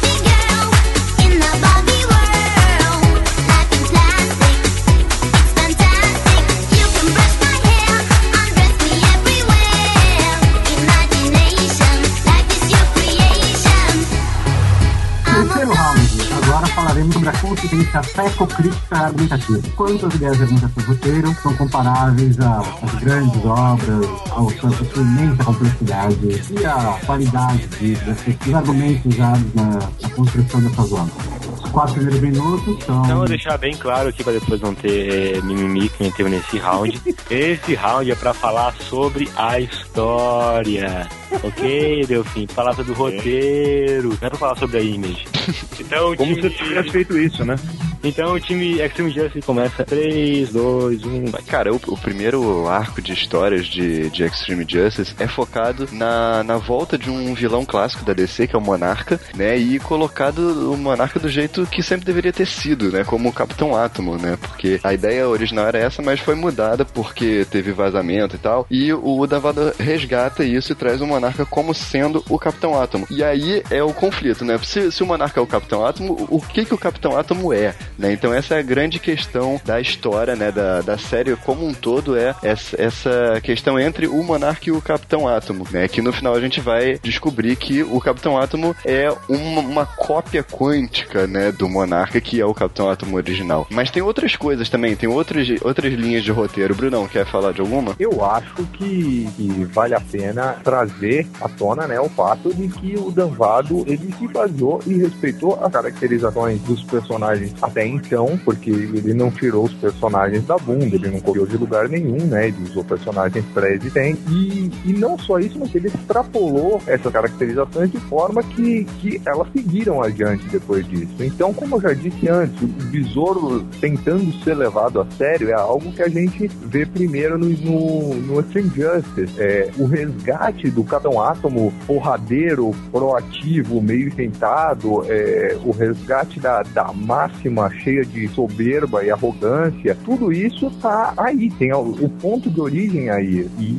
falaremos sobre a consistência psicocrítica argumentativa. Quantas ideias de argumentação do roteiro são comparáveis às grandes obras, ao sua à sua imensa complexidade e a qualidade dos argumentos usados na, na construção dessas obras. Quatro primeiros minutos. Então, eu vou deixar bem claro aqui pra depois não ter é, mimimi que teve nesse round. Esse round é pra falar sobre a história. Ok, Delfim? Falar sobre o roteiro. Não é pra falar sobre a image. Então, Como se tivesse feito isso, né? Então o time Extreme Justice começa 3, 2, 1, vai. Cara, o, o primeiro arco de histórias de, de Extreme Justice é focado na, na volta de um vilão clássico da DC, que é o Monarca, né? E colocado o Monarca do jeito que sempre deveria ter sido, né? Como o Capitão Átomo, né? Porque a ideia original era essa, mas foi mudada porque teve vazamento e tal. E o Davado resgata isso e traz o Monarca como sendo o Capitão Átomo. E aí é o conflito, né? Se, se o Monarca é o Capitão Átomo, o que que o Capitão Átomo é? Né? Então essa é a grande questão da história, né? Da, da série como um todo é essa, essa questão entre o Monarca e o Capitão Átomo, né? Que no final a gente vai descobrir que o Capitão Átomo é uma, uma cópia quântica, né? Do Monarca, que é o Capitão Átomo original. Mas tem outras coisas também, tem outras, outras linhas de roteiro. Brunão, quer falar de alguma? Eu acho que, que vale a pena trazer à tona né, o fato de que o Danvado ele se baseou e respeitou as caracterizações dos personagens até então, porque ele não tirou os personagens da bunda, ele não copiou de lugar nenhum, né? Ele usou personagens pré-existentes. E, e não só isso, mas ele extrapolou essas caracterizações de forma que, que elas seguiram adiante depois disso. Então, como eu já disse antes, o besouro tentando ser levado a sério é algo que a gente vê primeiro no, no, no Extreme Justice. É, o resgate do Capitão Átomo porradeiro, proativo, meio tentado, é, o resgate da, da máxima cheia de soberba e arrogância, tudo isso tá aí, tem o, o ponto de origem aí. E,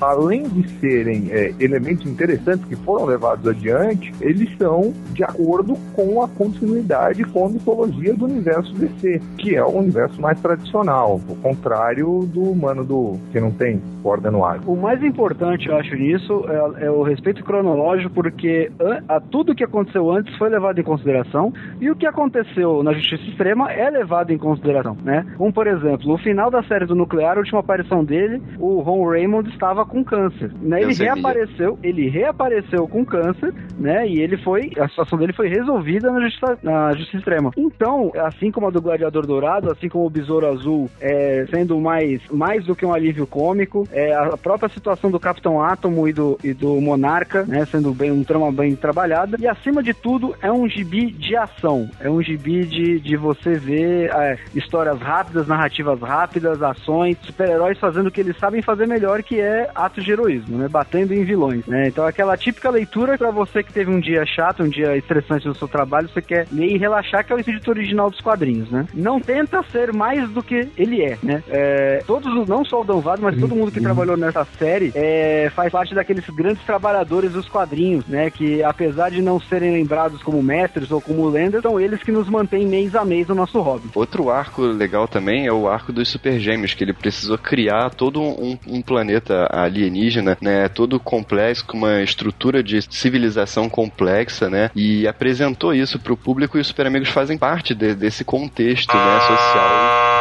além de serem é, elementos interessantes que foram levados adiante, eles são de acordo com a continuidade com a mitologia do universo DC, que é o universo mais tradicional, o contrário do humano do que não tem corda no ar. O mais importante, eu acho, nisso é, é o respeito cronológico, porque an- a, tudo que aconteceu antes foi levado em consideração e o que aconteceu na Justiça Extrema é levado em consideração, né? Como, por exemplo, no final da série do Nuclear, a última aparição dele, o Ron Raymond estava com câncer, né? Ele Leucemia. reapareceu, ele reapareceu com câncer, né? E ele foi, a situação dele foi resolvida na Justiça, na Justiça Extrema. Então, assim como a do Gladiador Dourado, assim como o Besouro Azul, é, sendo mais, mais do que um alívio cômico, é, a própria situação do Capitão Átomo e do, e do Monarca, né, sendo bem um trama bem trabalhada, e acima de tudo é um gibi de ação, é um gibi de, de você ver é, histórias rápidas, narrativas rápidas, ações, super-heróis fazendo o que eles sabem fazer melhor, que é atos de heroísmo, né, batendo em vilões, né, então aquela típica leitura para você que teve um dia chato, um dia estressante no seu trabalho, você quer ler e relaxar, que é o espírito original dos quadrinhos, né, não tenta ser mais do que ele é, né, é, todos, os- não só o Danvado, mas todo mundo que trabalhou nessa série é, faz parte daqueles grandes trabalhadores dos quadrinhos, né? Que apesar de não serem lembrados como mestres ou como lendas, são eles que nos mantêm mês a mês o nosso hobby. Outro arco legal também é o arco dos Super Gêmeos, que ele precisou criar todo um, um planeta alienígena, né? Todo complexo, com uma estrutura de civilização complexa, né? E apresentou isso pro público e os Super Amigos fazem parte de- desse contexto, né, social.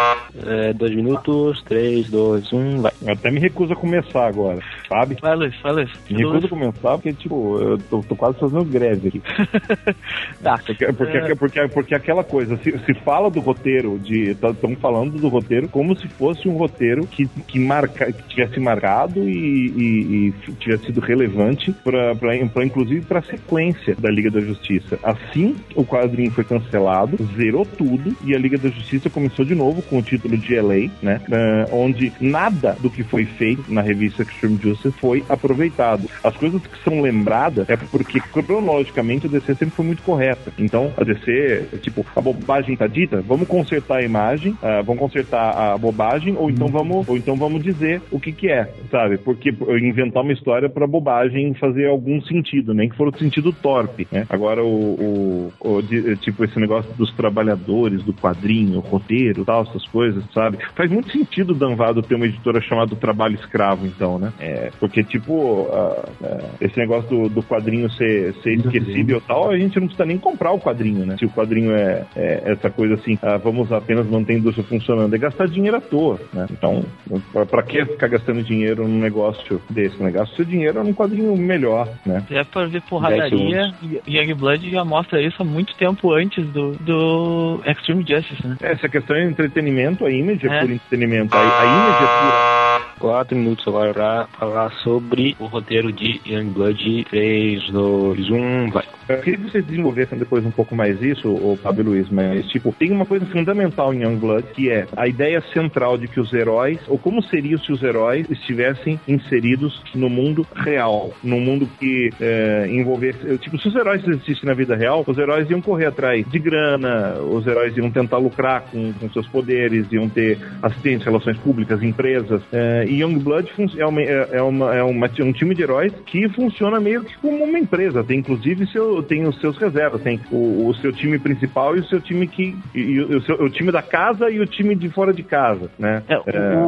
É, dois minutos, três, dois, um, vai. Eu até me recuso a começar agora, sabe? Vai, Luiz, vai, Luiz. Me recuso a começar porque, tipo, eu tô, tô quase fazendo greve aqui. Tá. Porque, porque, É. porque, porque aquela coisa, se, se fala do roteiro, de estão falando do roteiro como se fosse um roteiro que, que, marca, que tivesse marcado e, e- e tivesse sido relevante para inclusive para a sequência da Liga da Justiça. Assim, o quadrinho foi cancelado, zerou tudo e a Liga da Justiça começou de novo com o título de LA, né? eh, onde nada do que foi feito na revista Extreme Justice foi aproveitado. As coisas que são lembradas é porque cronologicamente a DC sempre foi muito correta. Então, a DC, tipo, a bobagem tá dita, vamos consertar a imagem, ah, vamos consertar a bobagem, ou então vamos, ou então vamos dizer o que que é, sabe? Porque inventar uma história pra bobagem fazer algum sentido, nem que for o sentido torpe, né? Agora, o, o- o tipo, esse negócio dos trabalhadores, do quadrinho, roteiro, tal, essas coisas, sabe? Faz muito sentido o Danvado ter uma editora chamada Trabalho Escravo, então, né? É, porque, tipo, ah, ah, esse negócio do, do quadrinho ser, ser esquecível e tal, a gente não precisa nem comprar o quadrinho, né? Se o quadrinho é, é essa coisa assim, ah, vamos apenas manter a indústria funcionando, é gastar dinheiro à toa, né? Então, pra, pra que ficar gastando dinheiro num negócio desse, né? Gasta seu dinheiro num quadrinho melhor, né? Se é pra ver porradaria, e Youngblood já mostra isso há muito tempo antes do, do Extreme Justice, né? Essa questão é entretenimento, a Image é, É. por entretenimento, a, a Image é pura. Quatro minutos agora pra falar sobre o roteiro de Youngblood. Três, dois, um, vai. Eu queria que vocês desenvolvessem depois um pouco mais isso, o Pablo Luiz, mas tipo, tem uma coisa fundamental em Youngblood que é a ideia central de que os heróis, ou como seriam se os heróis estivessem inseridos no mundo real, num mundo que é, envolvesse. Tipo, se os heróis existissem na vida real, os heróis iam correr atrás de grana, os heróis iam tentar lucrar com, com seus poderes, iam ter assistência, relações públicas, empresas. É, e Youngblood fun- é, uma, é, é uma, é uma- um time de heróis que funciona meio que como uma empresa. Tem inclusive seu, tem os seus reservas, tem o, o seu time principal e o seu time que. E, e o, seu- o time da casa e o time de fora de casa, né? É, o-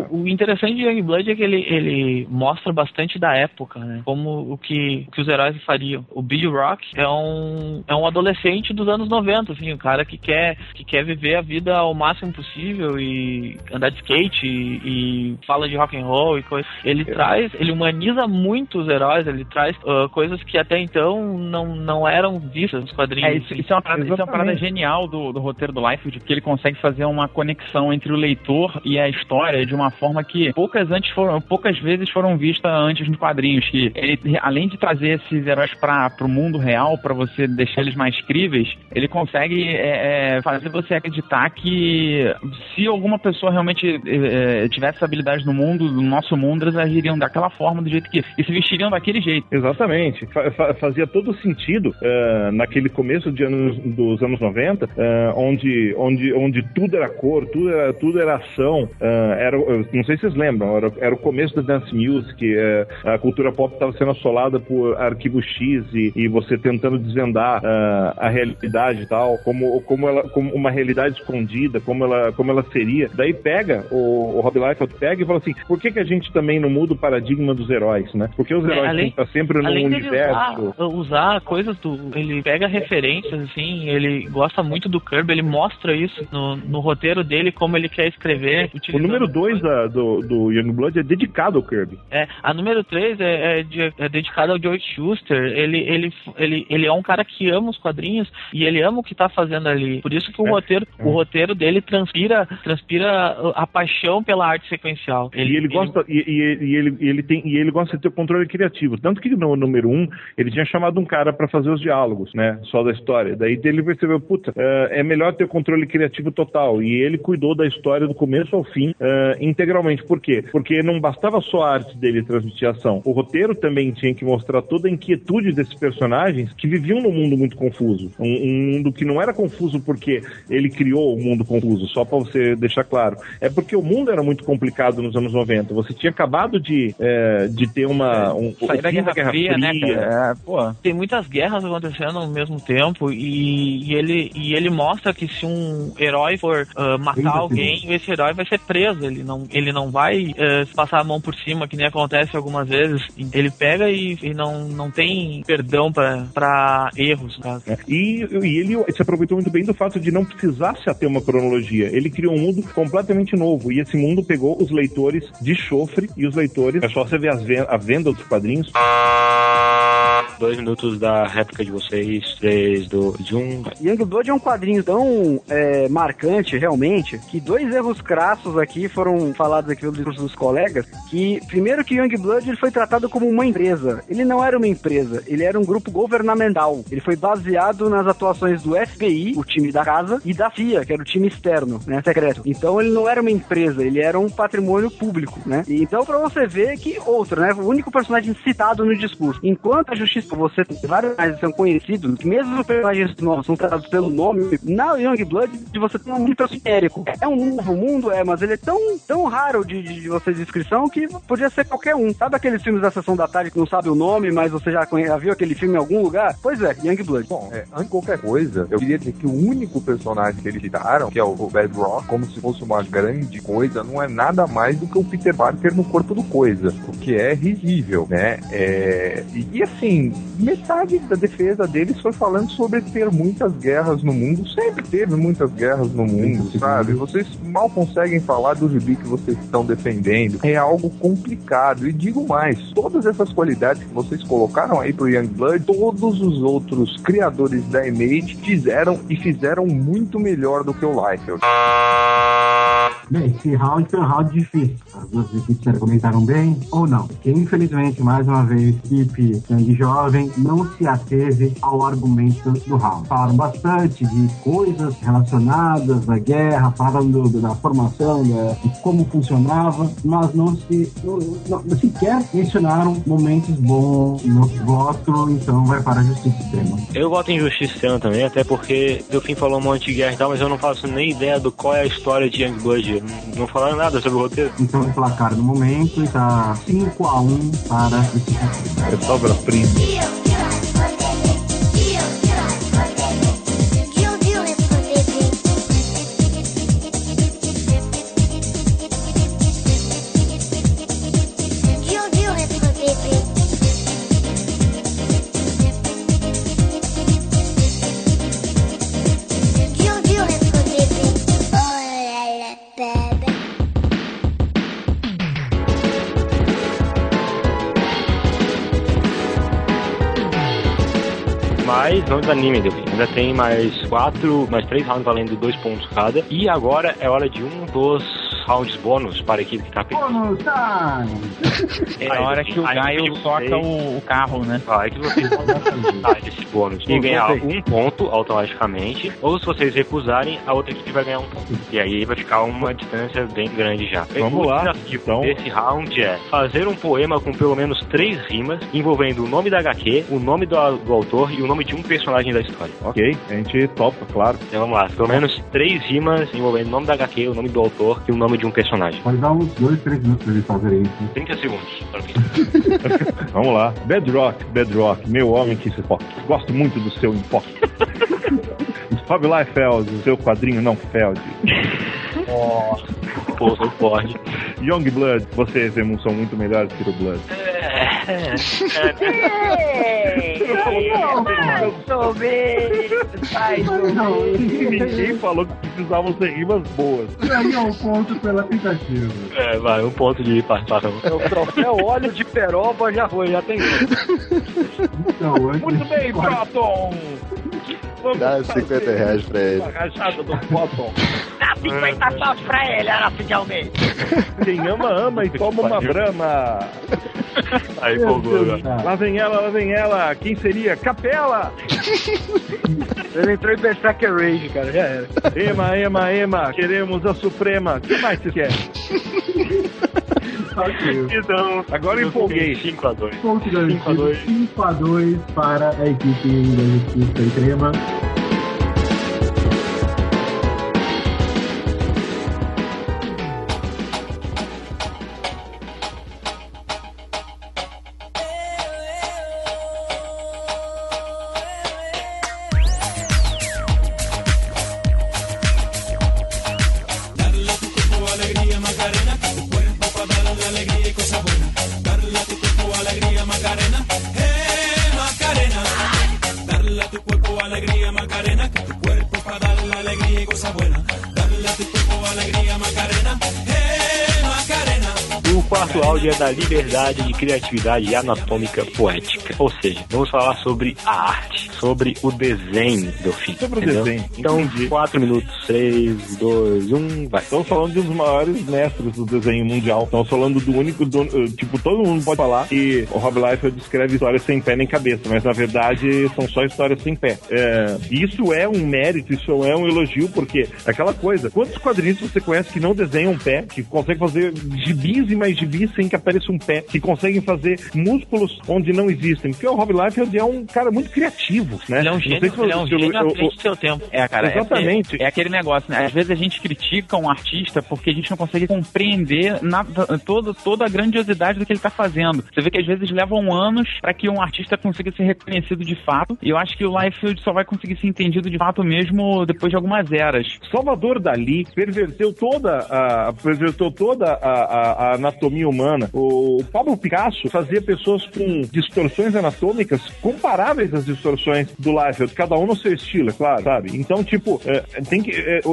O, o interessante de Youngblood é que ele, ele mostra bastante da época, né? Como o que, que os heróis fariam. O Billy Rock é um, é um adolescente dos anos 90, assim, um cara que quer, que quer viver a vida ao máximo possível e andar de skate e, e fala de rock and roll e coisa. Ele traz, ele humaniza muito os heróis, ele traz ah, coisas que até então não, não eram vistas nos quadrinhos. É, isso, isso é uma parada, isso é uma parada genial do, do roteiro do Liefeld, porque ele consegue fazer uma conexão entre o leitor e a história de uma forma que poucas antes foram, poucas vezes foram vistas antes nos quadrinhos. Que ele, além de trazer esses heróis para o mundo real, para você deixar eles mais críveis, ele consegue é, é, fazer você acreditar que se alguma pessoa realmente é, tivesse habilidade no mundo, no nosso mundo, eles agiriam daquela forma, do jeito que. e se vestiriam daquele jeito. Exatamente. Fa- fa- fazia todo sentido eh, naquele começo de anos, dos anos 90, eh, onde, onde, onde tudo era cor, tudo era, tudo era ação. eh, era, não sei se vocês lembram, era, era o começo da dance music, a cultura pop estava sendo assolada por arquivo X e, e você tentando desvendar a realidade e tal, como, como, ela, como uma realidade escondida, como ela, como ela seria. Daí pega, o, o Rob Liefeld pega e fala assim, por que, que a gente também não muda o paradigma dos heróis, né? Porque os É, heróis além- têm que estar sempre no universo... usar, usar coisas do. Ele pega referências, assim, ele gosta muito do Kirby, ele mostra isso no, no roteiro dele, como ele quer escrever. O número 2 do, do Youngblood é dedicado ao Kirby. É, a número 3 é, é, de- é dedicada ao George Schuster. Ele, ele, ele, ele é um cara que ama os quadrinhos e ele ama o que tá fazendo ali. Por isso que o É, roteiro, é. o roteiro dele transpira, transpira a paixão pela arte sequencial. e ele gosta e, e- e ele, ele tem e ele gosta de ter o controle criativo. Tanto que no número um ele tinha chamado um cara pra fazer os diálogos né? Só da história. Daí ele percebeu puta é, é melhor ter o controle criativo total. E ele cuidou da história do começo ao fim é, integralmente. Por quê? Porque não bastava só a arte dele transmitir ação. O roteiro também tinha que mostrar toda a inquietude desses personagens que viviam num mundo muito confuso. Um, um mundo que não era confuso porque ele criou o mundo confuso só pra você deixar claro é porque o mundo era muito complicado nos anos 90 momento. Você tinha acabado de, é, de ter uma. Um, Sair da fim Guerra, Fria, né, cara? É, pô. Tem muitas guerras acontecendo ao mesmo tempo e, e ele, e ele mostra que se um herói for ah, matar alguém, esse herói vai ser preso. Ele não, ele não vai eh, passar a mão por cima, que nem acontece algumas vezes. Ele pega e, e não, não tem perdão pra erros. É, E, e ele se aproveitou muito bem do fato de não precisar se ater uma cronologia. Ele criou um mundo completamente novo. E esse mundo pegou os leitores de chofre e os leitores. É só você ver as ven- a venda dos quadrinhos. Dois minutos da réplica de vocês. Três, dois, um. Youngblood é um quadrinho tão é, marcante, realmente, que dois erros crassos aqui foram falados aqui pelo discurso dos colegas, que primeiro que Youngblood ele foi tratado como uma empresa. Ele não era uma empresa, ele era um grupo governamental. Ele foi baseado nas atuações do FBI, o time da casa, e da CIA, que era o time externo, né, secreto. Então ele não era uma empresa, ele era um patrimônio público, né? Então pra você ver que outro, né, o único personagem citado no discurso. Enquanto a justiça, você tem vários personagens que são conhecidos, mesmo os personagens novos são tratados pelo nome, na Youngblood você tem um mundo genérico. É um novo mundo, é, mas ele é tão, tão raro de, de, de você descrição que podia ser qualquer um. Sabe aqueles filmes da Sessão da Tarde que não sabe o nome, mas você já, conhe- já viu aquele filme em algum lugar? Pois é, Youngblood. Bom, é, antes de qualquer coisa, eu queria dizer que o único personagem que eles citaram, que é o Bedrock, como se fosse uma grande coisa, não é nada mais do que o Peter Parker no corpo do coisa, o que é risível, né? É, e, assim, metade da defesa deles foi falando sobre ter muitas guerras no mundo, sempre teve muitas guerras no mundo, sabe? Vocês mal conseguem falar do gibi que vocês estão defendendo, é algo complicado. E digo mais, todas essas qualidades que vocês colocaram aí pro Youngblood, todos os outros criadores da Image fizeram e fizeram muito melhor do que o Liefeld. Bem, esse round foi um round difícil. As duas equipes argumentaram bem ou não. Porque, infelizmente, mais uma vez, a equipe Sangue Jovem não se ateve ao argumento do round. Falaram bastante de coisas relacionadas à guerra, falaram do- do- da formação, da- de como funcionava, mas não se não, não- sequer mencionaram momentos bons no voto, então vai para a justiça extrema. Eu voto em Justiça também, até porque o fim falou um monte de guerra e tal, mas eu não faço nem ideia do qual é a história de Youngblood. Não, não falaram nada sobre o roteiro. Então, o placar no momento está 5 a 1 para a justiça extrema. Desanime, Delfim. Ainda tem mais quatro, mais três rounds valendo dois pontos cada. E agora é hora de um dos rounds bônus para a equipe que tá perdendo. Bônus time! É a hora que o Gaio toca o, o carro, né? Ah, é que vocês vão ganhar esse bônus. E ganhar um ponto automaticamente. Ou se vocês recusarem, a outra equipe vai ganhar um ponto. E aí vai ficar uma distância bem grande já. Vamos lá, desafio então. desse round é fazer um poema com pelo menos três rimas envolvendo o nome da HQ, o nome do, do autor e o nome de um personagem da história. Ok, a gente topa, claro. Então vamos lá, pelo menos três rimas envolvendo o nome da HQ, o nome do autor e o nome de um personagem. Pode dar uns 2, 3 minutos para eles fazerem isso. 30 segundos. para o fim. Vamos lá. Bedrock, Bedrock, meu homem que se foca. Gosto muito do seu enfoque. Fábio Liefeld, o seu quadrinho não felde. Pô, não pode. Youngblood, vocês irmãos são muito melhores que o Blood. Ninguém falou que precisavam ser rimas boas. Ganhou um ponto pela tentativa. É, vai, um ponto de participação. É o troféu óleo de peroba já foi, já tem. Então, Muito bem, Proton! Vamos Dá fazer 50 reais pra ele. a rachada do Proton. Dá 50 só pra ele, Horácio de Almeida. Quem ama, ama e toma uma brama. Aí, agora. Lá vem ela, lá vem ela. Quem seria? Capela! Ele entrou em Berserker Rage, cara, já era. Ema, ema, ema. Queremos a Suprema. O que mais você quer? Então, Agora eu empolguei. 5x2. ponto Cinco a garantido. dois. 5 a 2 para a equipe da Justiça Extrema. Liberdade de criatividade anatômica poética. Ou seja, vamos falar sobre a arte, sobre o desenho do filme. Sobre o entendeu? desenho, Então, entendi. 4 minutos, 3, 2, 1, vai. Estamos falando de um dos maiores mestres do desenho mundial. Estamos falando do único. do- eh, tipo, todo mundo pode falar que o Rob Liefeld escreve histórias sem pé nem cabeça, mas na verdade são só histórias sem pé. É, isso é um mérito, isso é um elogio, porque aquela coisa. Quantos quadrinhos você conhece que não desenham pé, que conseguem fazer gibis e mais gibis sem que apareça um pé, que conseguem fazer músculos onde não existem? Porque o Rob Liefeld é um cara muito criativo, né? Ele é um Não gênio, sei se ele é um eu- gênio à eu- frente do seu tempo. É, cara, é Exatamente. porque- É, aquele negócio, né? Às vezes a gente critica um artista porque a gente não consegue compreender nada, todo, toda a grandiosidade do que ele tá fazendo. Você vê que às vezes levam anos para que um artista consiga ser reconhecido de fato. E eu acho que o Liefeld só vai conseguir ser entendido de fato mesmo depois de algumas eras. Salvador Dali perverteu toda a perverteu toda a, a- a anatomia humana. O Pablo Picasso fazia pessoas com distorções anatômicas comparáveis às distorções do Liefeld, cada um no seu estilo, é claro, sabe? Então, tipo, é, tem que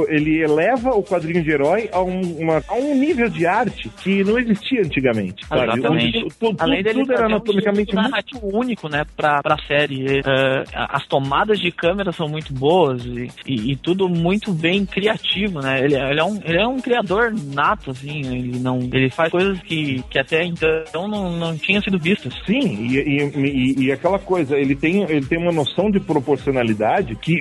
ele eleva o quadrinho de herói a um, uma- a um nível de arte que não existia antigamente? Exatamente. Onde tu- tu- Além dele tudo era um anatomicamente estilo muito único, né, pra, pra série. É, as tomadas de câmera são muito boas e, e- e tudo muito bem criativo, né? Ele, ele é um, ele é um criador nato, assim, ele não, ele faz coisas que, que até então não, não tinham sido vistas. Sim, e, e- e- e aquela coisa, ele tem, ele tem uma noção de proporcionalidade que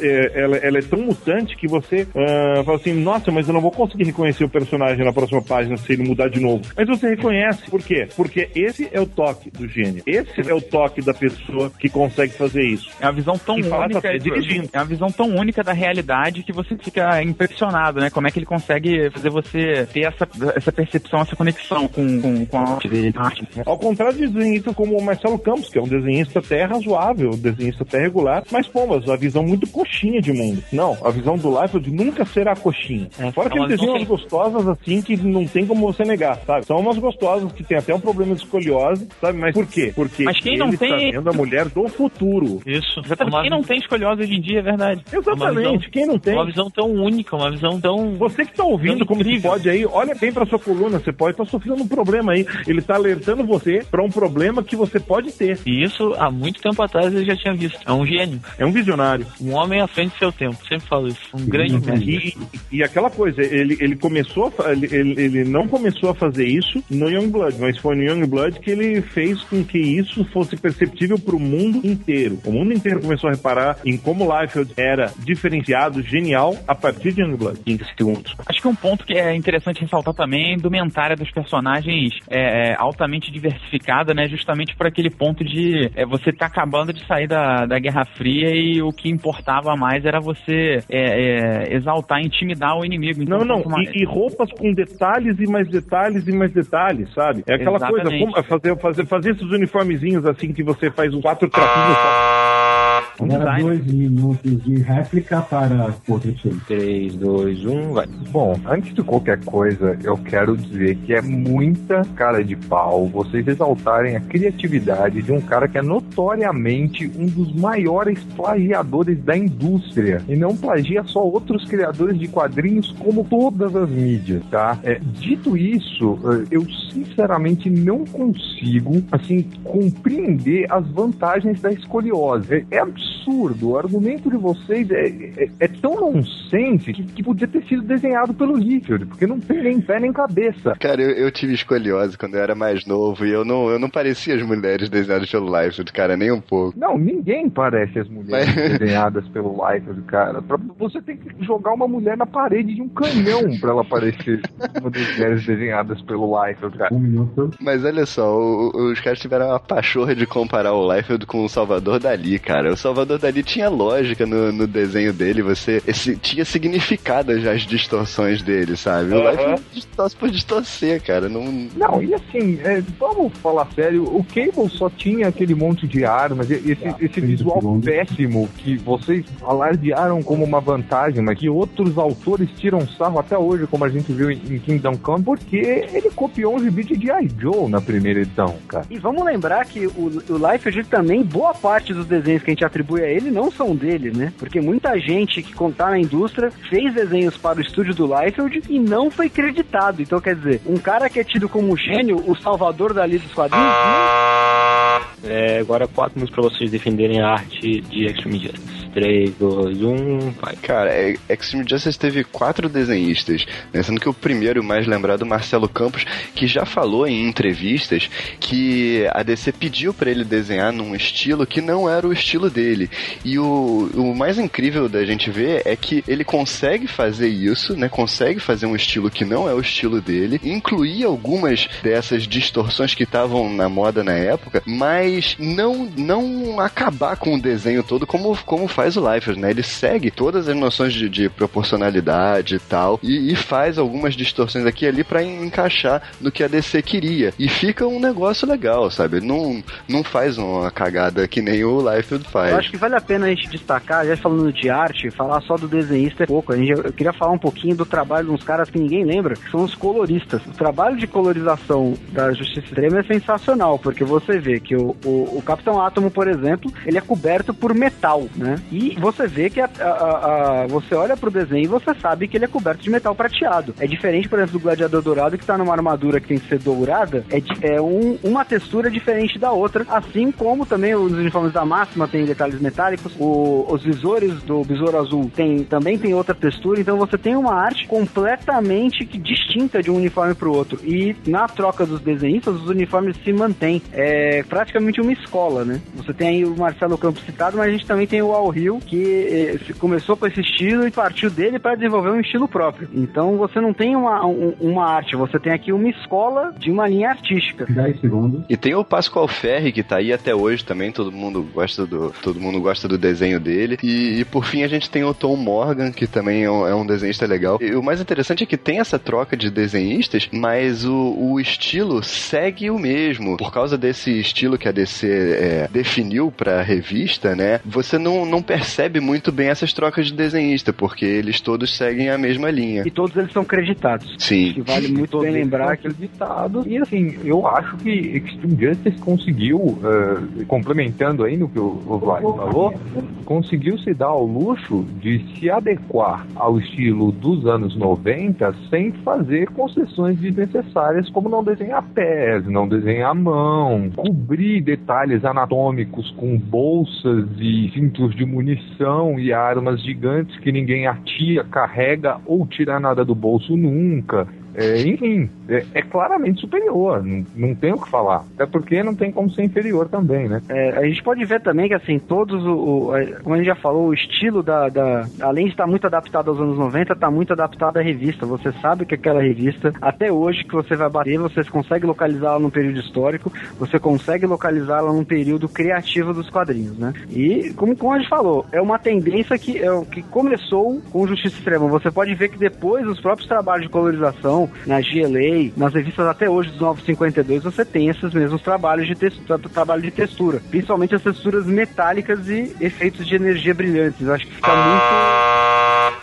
é, ela, ela é tão mutante que você ah, fala assim, nossa, mas eu não vou conseguir reconhecer o personagem na próxima página se ele mudar de novo. Mas você reconhece. Por quê? Porque esse é o toque do gênio. Esse é o toque da pessoa que consegue fazer isso. É uma visão tão E única. você dirigindo. É uma visão tão única da realidade que você fica impressionado, né? Como é que ele consegue fazer você ter essa, essa percepção, essa conexão com, com, com a arte dele. a. Ao contrário de desenhistas como o Marcelo Campos, que é um desenhista até razoável, um desenhista até regular, mas, pô, mas a visão muito coxinha de mundo. Não, a visão do Liefeld nunca será coxinha. É, Fora que é ele desenha visão umas gostosas assim que não tem como você negar, sabe? São umas gostosas que tem até um problema de escoliose, sabe? Mas por quê? Porque Mas quem ele não tem- está vendo a mulher do futuro. Isso. Exatamente. Uma- Quem não tem escoliose hoje em dia, é verdade. Exatamente, visão- quem não tem? Uma visão tão única, uma visão tão. Você que tá ouvindo como que pode aí, olha bem pra sua coluna, você pode estar sofrendo um problema aí. Ele tá alertando você pra um problema que você pode ter. E isso há muito tempo atrás eu já tinha visto. É um gênio. É um visionário. Um homem à frente do seu tempo. Sempre falo isso. Um grande. E, e aquela coisa, ele, ele começou, a ele, ele, não começou a fazer isso no Youngblood, mas foi no Youngblood que ele fez com que isso fosse perceptível pro mundo inteiro. O mundo inteiro começou a reparar em como Liefeld era diferenciado, genial, a partir de Youngblood. 30 segundos. Acho que um ponto que é interessante ressaltar também é a indumentária dos personagens é, é, altamente diversificada, né? Justamente por aquele ponto de é, você tá acabando de sair da, da Guerra Fria e o que importava mais era você é, é, exaltar, intimidar o inimigo. Então, Não, não, mais- e, e roupas com detalhes e mais detalhes e mais detalhes, sabe? É aquela coisa, Exatamente. como- fazer, fazer, fazer esses uniformezinhos assim que você faz os quatro tracinhos. Um Agora dois minutos de réplica para outro time. 3, 2, 1, vai. Bom, antes de qualquer coisa, eu quero dizer que é muita cara de pau vocês exaltarem a criatividade de um cara que é notoriamente um dos maiores plagiadores da indústria. E não plagia só outros criadores de quadrinhos, como todas as mídias, tá? É, dito isso, eh, eu sinceramente não consigo, assim, compreender as vantagens da escoliose. É, é absurdo. O argumento de vocês é, é, é tão nonsense que, que podia ter sido desenhado pelo Liefeld, porque não tem nem pé nem cabeça. Cara, eu, eu tive escoliose quando eu era mais novo e eu não, eu não parecia as mulheres desenhadas pelo Liefeld, cara, nem um pouco. Não, ninguém parece as mulheres Mas- desenhadas pelo Liefeld, cara. Pra, você tem que jogar uma mulher na parede de um canhão pra ela parecer uma das mulheres desenhadas pelo Liefeld, cara. Mas olha só, o- o- os caras tiveram a pachorra de comparar o Liefeld com o Salvador Dali, cara. O Salvador Dali tinha lógica no, no desenho dele, você esse, tinha significado já as distorções dele, sabe? O Aham. Liefeld distorce por distorcer, cara. Não, Não, e assim, é, vamos falar sério, o Cable só tinha aquele monte de armas, e- esse, Ah, esse 30 visual péssimo que vocês alardearam como uma vantagem, mas que outros autores tiram sarro até hoje, como a gente viu em, Kingdom Come, porque ele copiou um gibi de G.I. Joe na primeira edição, cara. E vamos lembrar que o, o Liefeld também, boa parte dos desenhos que a gente atribui a ele não são dele, né? Porque muita gente que tá na indústria fez desenhos para o estúdio do Liefeld e não foi creditado. Então, quer dizer, um cara que é tido como gênio, o salvador dali dos quadrinhos, É, agora quatro minutos pra vocês defenderem a arte de Extreme Justice. 3, 2, 1, vai. Cara, é- Extreme Justice teve quatro desenhistas, né? sendo que o primeiro, mais lembrado, Marcelo Campos, que já falou em entrevistas que a DC pediu pra ele desenhar num estilo que não era o estilo dele. E o, o mais incrível da gente ver é que ele consegue fazer isso, né? Consegue fazer um estilo que não é o estilo dele, incluir algumas dessas distorções que estavam na moda na época, mas não não acabar com o desenho todo como, como faz o Liefeld, né? Ele segue todas as noções de, de proporcionalidade e tal, e, e faz algumas distorções aqui e ali pra encaixar no que a DC queria. E fica um negócio legal, sabe? Não, não faz uma cagada que nem o Liefeld faz. Eu acho que vale a pena a gente destacar, já falando de arte, falar só do desenhista é pouco. A gente, eu queria falar um pouquinho do trabalho de uns caras que ninguém lembra, que são os coloristas. O trabalho de colorização da Justiça Extrema é sensacional, porque você vê que o, o, o Capitão Átomo, por exemplo, ele é coberto por metal, né? E você vê que a, a- a- você olha pro desenho e você sabe que ele é coberto de metal prateado. É diferente, por exemplo, do Gladiador Dourado, que tá numa armadura que tem que ser dourada, é, é um- uma textura diferente da outra, assim como também os uniformes da Máxima têm detalhes metálicos, o- os visores do Besouro Azul tem, também tem outra textura, então você tem uma arte completamente distinta de um uniforme pro outro. E na troca dos desenhistas, os uniformes se mantêm. É praticamente uma escola, né? Você tem aí o Marcelo Campos citado, mas a gente também tem o Al Hill, que eh, começou com esse estilo e partiu dele para desenvolver um estilo próprio. Então você não tem uma, um- uma arte, você tem aqui uma escola de uma linha artística. 10 segundos. E tem o Pascoal Ferri, que tá aí até hoje também, todo mundo gosta do, todo mundo gosta do desenho dele. E, e por fim a gente tem o Tom Morgan, que também é um, é um desenhista legal. E o mais interessante é que tem essa troca de desenhistas, mas o, o estilo segue o mesmo. Por causa desse estilo que a DC é, definiu pra revista, né? Você não, não percebe muito bem essas trocas de desenhista, porque eles todos seguem a mesma linha. E todos eles são creditados. Sim. Que vale muito bem lembrar que acreditados. E assim, eu acho que Extreme Justice conseguiu, eh, complementando aí no que o, o Vlad falou, conseguiu se dar ao luxo de se adequar ao estilo dos anos 90 sem fazer concessões desnecessárias, como não desenhar pés, não desenhar mão, cobrir detalhes anatômicos com bolsas e cintos de munição e armas gigantes que ninguém atia, carrega ou tira nada do bolso nunca. É, enfim, é, é claramente superior, não, não tem o que falar. Até porque não tem como ser inferior também, né? É, a gente pode ver também que, assim, todos o, o- como a gente já falou, o estilo da, da- além de estar muito adaptado aos anos 90, está muito adaptado à revista. Você sabe que aquela revista, até hoje que você vai bater, você consegue localizá-la num período histórico, você consegue localizá-la num período criativo dos quadrinhos, né? E, como, a gente falou, é uma tendência que, é, que começou com Justiça Extrema. Você pode ver que depois os próprios trabalhos de colorização, na GLA, nas revistas até hoje dos 952, você tem esses mesmos trabalhos de textura, trabalho de textura, principalmente as texturas metálicas e efeitos de energia brilhantes. Acho que fica muito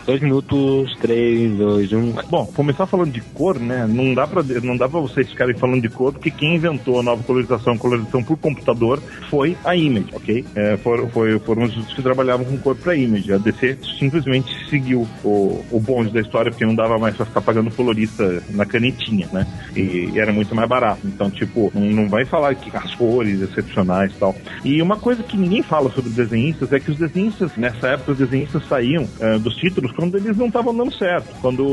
Dois minutos, três, dois, um. Bom, começar falando de cor, né? Não dá pra, não dá pra vocês ficarem falando de cor, porque quem inventou a nova colorização, colorização por computador, foi a Image, ok? É, foram, foi, foram os que trabalhavam com cor pra Image. A DC simplesmente seguiu o, o bonde da história, porque não dava mais pra ficar pagando colorista na canetinha, né? E, e era muito mais barato. Então, tipo, não, não vai falar que as cores excepcionais e tal. E uma coisa que ninguém fala sobre desenhistas é que os desenhistas, nessa época, os desenhistas saíam eh, dos títulos quando eles não estavam dando certo, quando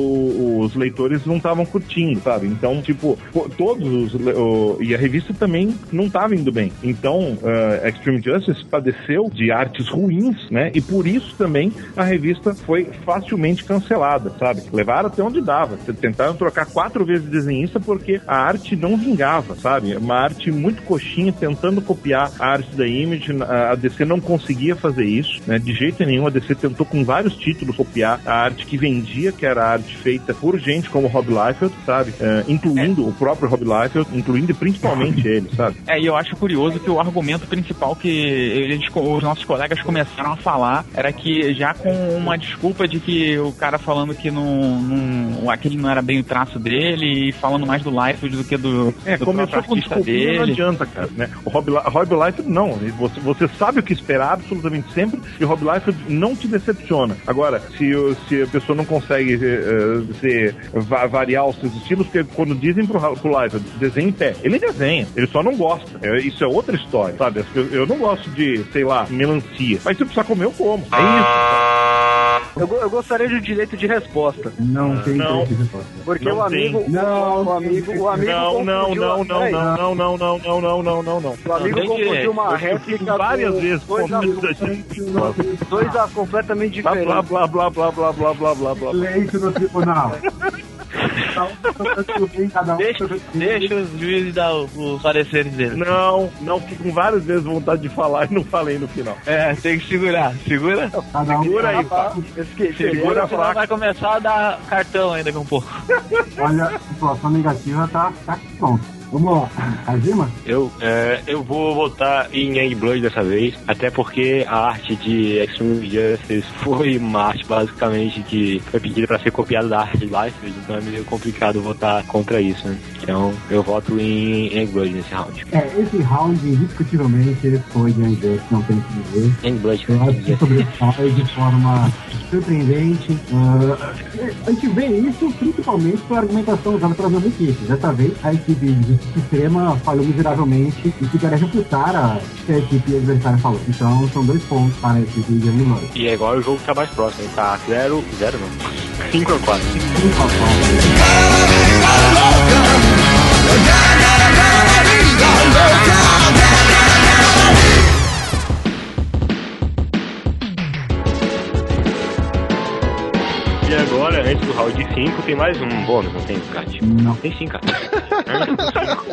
os leitores não estavam curtindo, sabe? Então, tipo, todos os. e a revista também não estava indo bem. Então, eh, Extreme Justice padeceu de artes ruins, né? E por isso também a revista foi facilmente cancelada, sabe? Levaram até onde dava. Tentaram trocar quatro vezes desenhista porque a arte não vingava, sabe? Uma arte muito coxinha, tentando copiar a arte da Image. A DC não conseguia fazer isso, né? De jeito nenhum. A DC tentou com vários títulos copiar a, arte que vendia, que era a arte feita por gente como Rob Liefeld, sabe? É, incluindo o próprio Rob Liefeld, incluindo principalmente ele, sabe? É, e eu acho curioso que o argumento principal que eles, os nossos colegas começaram a falar era que já com uma desculpa de que o cara falando que não, não aquele não era bem o traço dele e falando mais do Liefeld do que do, É, do começou com artista desculpinha, não adianta, cara, né? O Rob, Rob Liefeld, não. Você, você sabe o que esperar absolutamente sempre e o Rob Liefeld não te decepciona. Agora, se, se a pessoa não consegue eh, ser, va- variar os seus estilos, porque quando dizem pro, pro Liefeld, desenha em pé, ele desenha, ele só não gosta. É, isso é outra história, sabe? Eu, eu não gosto de, sei lá, melancia. Mas se eu precisar comer, eu como. É isso. Eu, eu gostaria de um direito de resposta. Não tem Não. direito de resposta. Porque Não o amigo. tem. Não, o amigo. O amigo Não, não, não, não, não, não, não, não, não, não, não, não, não. O amigo confundiu uma réplica várias vezes dois, a- completamente diferentes. blá, blá, blá, blá, blá, blá, blá, blá, blá. Silêncio no tribunal. Deixa, deixa os juízes dar o- os pareceres deles. Não, não, fiquei com várias vezes vontade de falar e não falei no final. É, tem que segurar. Segura. Um Segura aí, pá. Segura placa. vai começar a dar cartão ainda com um pouco. Olha, a situação negativa tá, tá pronto. Vamos lá. Azima? Eu, é, eu vou votar em Youngblood dessa vez, até porque a arte de Extreme Justice foi uma arte basicamente que foi pedida para ser copiada da arte de Life, então é meio complicado votar contra isso, né? Então eu voto em Youngblood nesse round. É, esse round, indiscutivelmente, foi de Angus, não tem o que dizer. Youngblood Eu acho que sobressai de forma surpreendente. Ah, a gente vê isso principalmente pela argumentação usada pelas duas equipes. Dessa vez, a equipe de extrema falhou miseravelmente e ficaria refutar a que a equipe adversária falou. Então, são dois pontos para a equipe de Blood. E agora o jogo tá mais próximo, tá 0, 0 não, 5 a 4. E agora, antes do round 5, tem mais um bônus, não tem, Kat? Não. Tem sim, cara.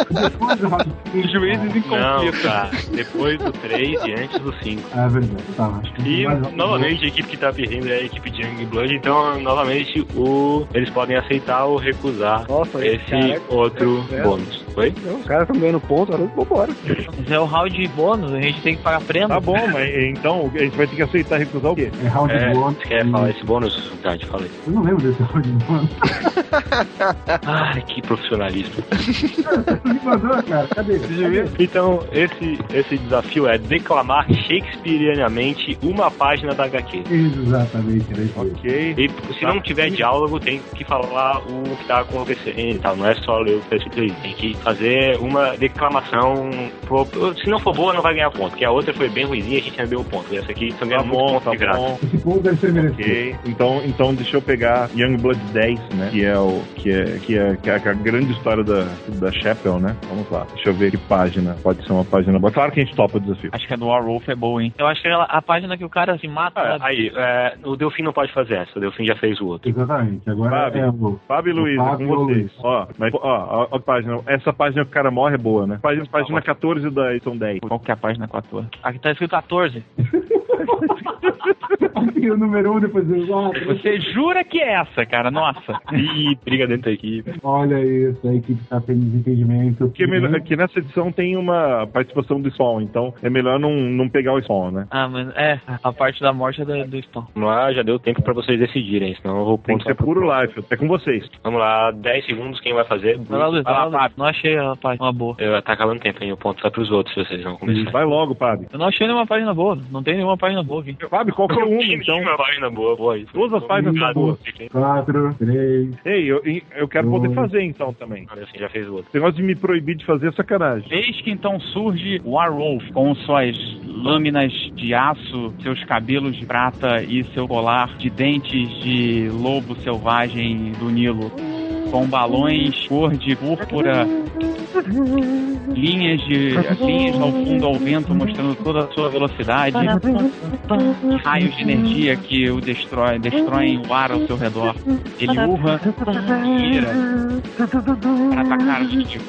Depois do round Os juízes em Não, cara. Depois do 3 e antes do 5. É verdade, tá. Acho que E, novamente, a equipe que tá perdendo é a equipe de Youngblood, então, novamente, o... eles podem aceitar ou recusar Nossa, esse cara, outro é. bônus. Oi? Não, Os caras estão ganhando ponto, agora vambora. Mas é o round bônus, a gente tem que pagar prêmio. Tá bom, mas então a gente vai ter que aceitar recusar o quê? É round É, bônus. você quer falar esse bônus? Kat, fala aí. Eu não lembro desse round bônus. Ai, que profissionalismo. Me mandou, cara. Cadê? Cadê? Então, esse, esse desafio é declamar shakespearianamente uma página da HQ. Exatamente, né? Ok. E se não tiver diálogo, tem que falar o que tá acontecendo e tal. Não é só ler o que tá escrito aí. Tem que fazer uma declamação. Pô, Se não for boa, não vai ganhar ponto. Porque a outra foi bem ruimzinha, a gente não deu ponto. E essa aqui também Tá é muito bom, ponto tá bom. Esse ponto deve ser merecido. Ok, então, então deixa eu pegar Youngblood 10, né? Que é o que é, que é, que é a grande história da, da Chapel, né? Vamos lá, deixa eu ver que página pode ser uma página boa. Claro que a gente topa o desafio. Acho que a do Warwolf é boa, hein? Eu acho que ela- a página que o cara se mata. Ah, sabe? aí, é, o Delfim não pode fazer essa, o Delfim já fez o outro. Exatamente. Agora Fábio, é o. Fábio e Luiz, é com e vocês. Luiz. Ó, mas, ó, ó, ó, a página, essa página que o cara morre é boa, né? Página, página 14 da edição 10. Qual que é a página 14? Aqui tá escrito 14. Aqui o número 1 um, depois do outro. Você jura que é essa, cara? Nossa. Ih, briga dentro da equipe. Olha isso, a equipe tá tendo desentendimento. Porque, é melhor- que nessa edição tem uma participação do Spawn, então é melhor não, não pegar o Spawn, né? Ah, mas é, a parte da morte é do, do Spawn. Lá, já deu tempo pra vocês decidirem, senão eu vou Tem que ser puro life. É com vocês. Vamos lá, 10 segundos, quem vai fazer? Vai lá, Luiz, vai lá, Luiz. Não achei a página boa. Eu, tá acabando o tempo, hein? O ponto vai pros outros, se vocês vão começar. Vai logo, Fábio. Eu não achei nenhuma página boa. Não tem nenhuma página boa aqui. Fábio, qualquer uma, então. uma página boa, boa isso. Todas as páginas são boas. 4, 3. Ei, eu, eu quero Dois. poder fazer então também. Olha assim, já fez o outro. Esse negócio de me proibir de fazer é sacanagem. Eis que então surge Warwolf com suas lâminas de aço, seus cabelos de prata e seu colar de dentes de lobo selvagem do Nilo, com balões cor de púrpura, linhas de linhas ao fundo ao vento mostrando toda a sua velocidade, raios de energia que o destrói, destroem o ar ao seu redor. Ele urra e gira para atacar os inimigos.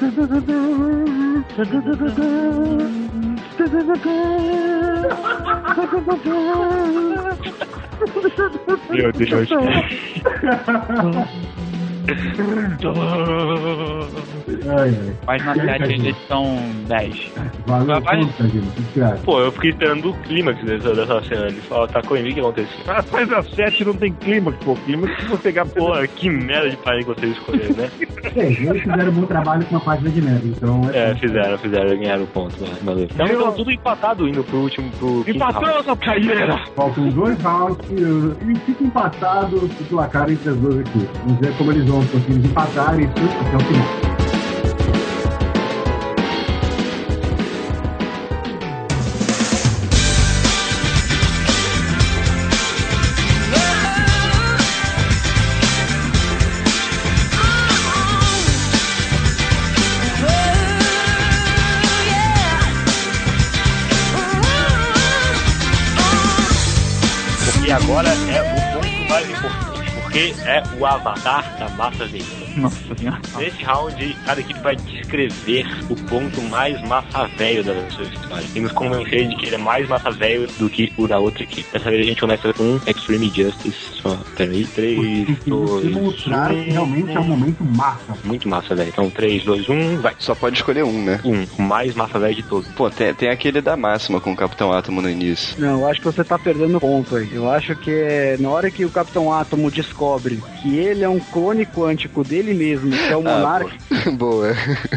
Meu Deus. Ai. Página 7, edição 10. Valeu, que acha? Pô, eu fiquei esperando o clímax dessa, dessa cena. Ele fala, tá com o que aconteceu? Ah, mas a 7 não tem clímax, pô. Clímax se você pegar Pô, que merda de página que vocês escolheram, né? É, eles fizeram um bom trabalho com uma página de merda, então É, fizeram, fizeram, ganharam o ponto, né? valeu. Então Eu- estão tudo empatado indo pro último, pro round. essa caieira! Faltam dois rounds e, fica empatado o placar entre as duas equipes. Vamos ver como eles vão conseguir empatar isso até o final. Porque é o avatar da massa veículo. Nossa senhora. Nesse round, cada equipe vai descrever o ponto mais massa velho da sua história. E nos convencer de que ele é mais massa velho do que o da outra equipe. Dessa vez a gente começa com Extreme Justice. Só, peraí, 3, Porque se 2, mostrar que realmente é um momento massa. Muito massa, velho. Então 3, 2, 1, vai. Só pode escolher um, né? Um, o mais massa velho de todos. Pô, tem, tem aquele da máxima com o Capitão Átomo no início. Não, eu acho que você tá perdendo ponto aí. Eu acho que é na hora que o Capitão Átomo descobre que ele é um clone quântico dele mesmo, que é o Monarca, Ah, boa.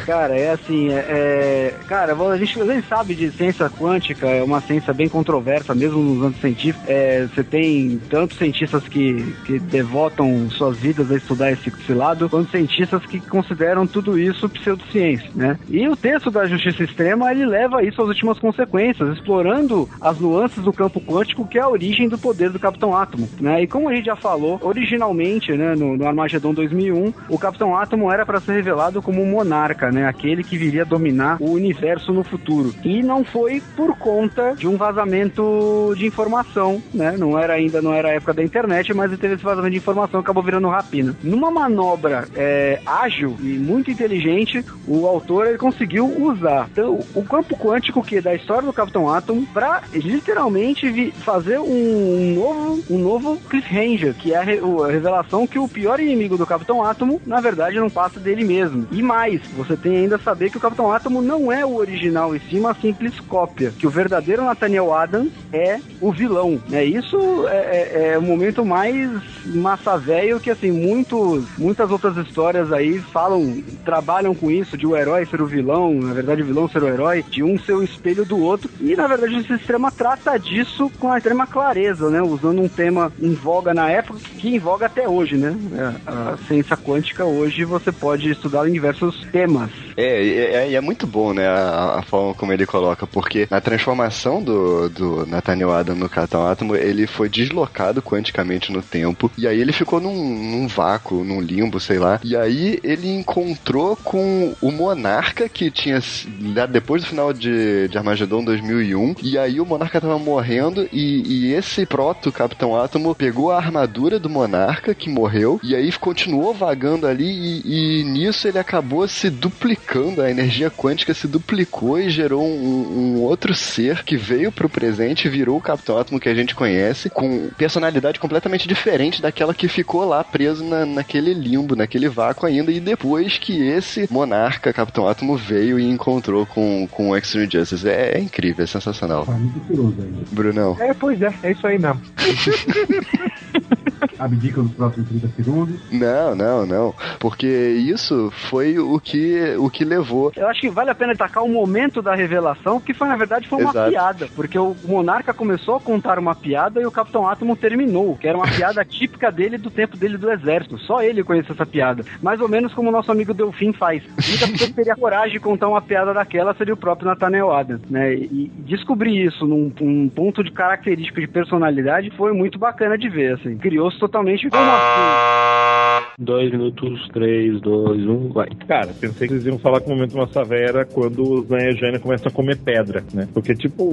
cara, é assim, é, é- Cara, a gente, a gente sabe de ciência quântica, é uma ciência bem controversa, mesmo nos anos científicos. É, você tem tantos cientistas que, que devotam suas vidas a estudar esse, esse lado, quanto cientistas que consideram tudo isso pseudociência, né? E o texto da Justiça Extrema, ele leva isso às últimas consequências, explorando as nuances do campo quântico, que é a origem do poder do Capitão Átomo, né? E como a gente já falou, originalmente, né, no, no Armagedon 2001, o Capitão Átomo era para ser revelado como um monarca, né? Aquele que viria dominar o universo no futuro. E não foi por conta de um vazamento de informação, né? Não era ainda, não era a época da internet, mas teve esse vazamento de informação acabou virando rapina. Numa manobra é, ágil e muito inteligente, o autor ele conseguiu usar então, o campo quântico que é da história do Capitão Atom para literalmente fazer um novo, um novo cliffhanger, que é a, re- o- a revelação que o pior inimigo do Capitão Átomo, na verdade, não passa dele mesmo. E mais, você tem ainda a saber que o Capitão Átomo não é o original em si, uma simples cópia. Que o verdadeiro Nathaniel Adams é o vilão. Né? Isso é, é- é o momento mais massa velho que, assim, muitos, muitas outras histórias aí falam, trabalham com isso, de o herói ser o vilão, na verdade o vilão ser o herói, de um ser o espelho do outro. E, na verdade, esse sistema trata disso com a extrema clareza, né? Usando um tema em voga na época, que em voga até hoje, né? É, A ciência quântica hoje você pode estudar em diversos temas. É, e é, e é muito bom, né, a, a forma como ele coloca, porque na transformação do, do Nathaniel Adam no Capitão Átomo, ele foi deslocado quanticamente no tempo, e aí ele ficou num, num vácuo, num limbo, sei lá, e aí ele encontrou com o Monarca, que tinha, depois do final de, de Armagedon 2001, e aí o Monarca tava morrendo, e, e esse proto-Capitão Átomo pegou a armadura do Monarca, que morreu, e aí continuou vagando ali, e, e nisso ele acabou se duplicando, a energia quântica se duplicou e gerou um, um outro ser que veio pro presente e virou o Capitão Átomo que a gente conhece, com personalidade completamente diferente daquela que ficou lá preso na, naquele limbo, naquele vácuo ainda, e depois que esse monarca, Capitão Átomo, veio e encontrou com, com o Extreme Justice. É, é incrível, é sensacional. Tá muito curioso aí. Brunão. É, pois é, é isso aí mesmo. Abdica nos próximos 30 segundos. Não, não, não. Porque isso foi o que, o que levou. Eu acho que vale a pena destacar o momento da revelação, que foi, na verdade, foi uma Exato. piada. Porque o Monarca começou a contar uma piada e o Capitão Átomo terminou, que era uma piada típica dele do tempo dele do exército. Só ele conhecia essa piada. Mais ou menos como o nosso amigo Delfim faz. A única pessoa que teria coragem de contar uma piada daquela seria o próprio Nathaniel Adams, né? E descobrir isso num um ponto de característico de personalidade foi muito bacana de ver, assim. Criou-se totalmente como assim. Dois minutos, três, dois, um, vai. Cara, pensei que eles iam falar que o momento massa velha era quando os Nayajana começam a comer pedra, né? Porque, tipo,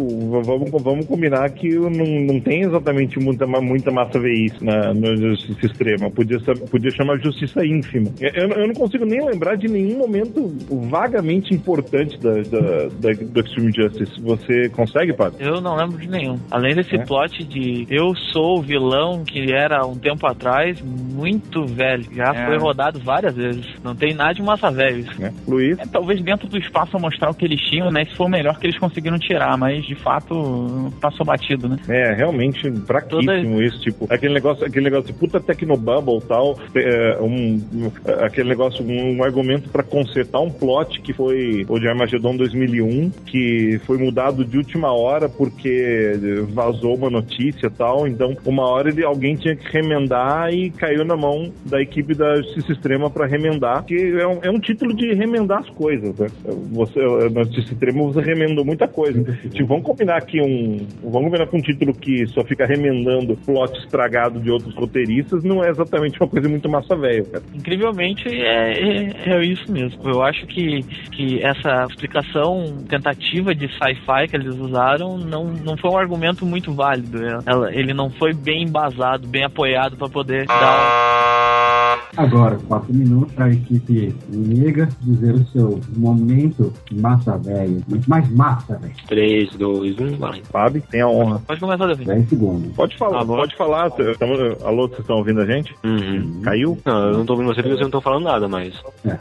vamos, vamos combinar que não, não tem exatamente muita, muita massa veice na, na Justiça Extrema. Podia, podia chamar Justiça Ínfima. Eu, eu não consigo nem lembrar de nenhum momento vagamente importante da, da, da- do Extreme Justice. Você consegue, Padre? Eu não lembro de nenhum. Além desse É? plot de eu sou o vilão que era um tempo atrás, muito velho. Já É. foi rodado várias vezes. Não tem nada de massa velho isso. Né? Luiz? É, talvez dentro do espaço a mostrar o que eles tinham, né? Se for o melhor que eles conseguiram tirar, mas de fato passou batido, né? É, realmente fraquíssimo isso, tipo, aquele negócio, aquele negócio de puta Tecnobubble e tal, é, um, aquele negócio, um, um argumento pra consertar um plot que foi o de Armageddon 2001, que foi mudado de última hora porque vazou uma notícia e tal, então uma hora ele, alguém tinha que remendar e caiu na mão da equipe da Justiça Extrema pra remendar, que é um, é um título de remendar as coisas, né? Você, na Justiça Extrema você remendou muita coisa. Tipo, vamos combinar aqui um. Vamos combinar com um título que só fica remendando plot estragado de outros roteiristas, não é exatamente uma coisa muito massa velho, cara. Incrivelmente é, é, é isso mesmo. Eu acho que, que essa explicação, tentativa de sci-fi que eles usaram, não, não foi um argumento muito válido. Ela- ele não foi bem embasado, bem apoiado para poder dar. Agora, quatro minutos para a equipe inimiga dizer o seu momento massa velho. Muito mais massa, velho. Três, dois, um, vai. Fábio, tem a honra. Pode começar, Davi. 10 segundos. Pode falar, pode falar. Tamo- alô, vocês estão ouvindo a gente? Uhum. Caiu? Não, eu não tô ouvindo você porque vocês não estão falando nada, mas.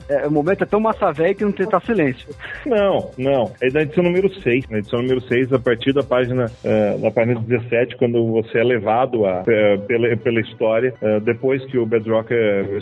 É, o momento é tão massa velho que não tem tá silêncio. Não, não. É da edição número 6. Na edição número 6, a partir da página, eh, da página 17, quando você é levado a, eh, pela, pela história, eh, depois que o Bedrock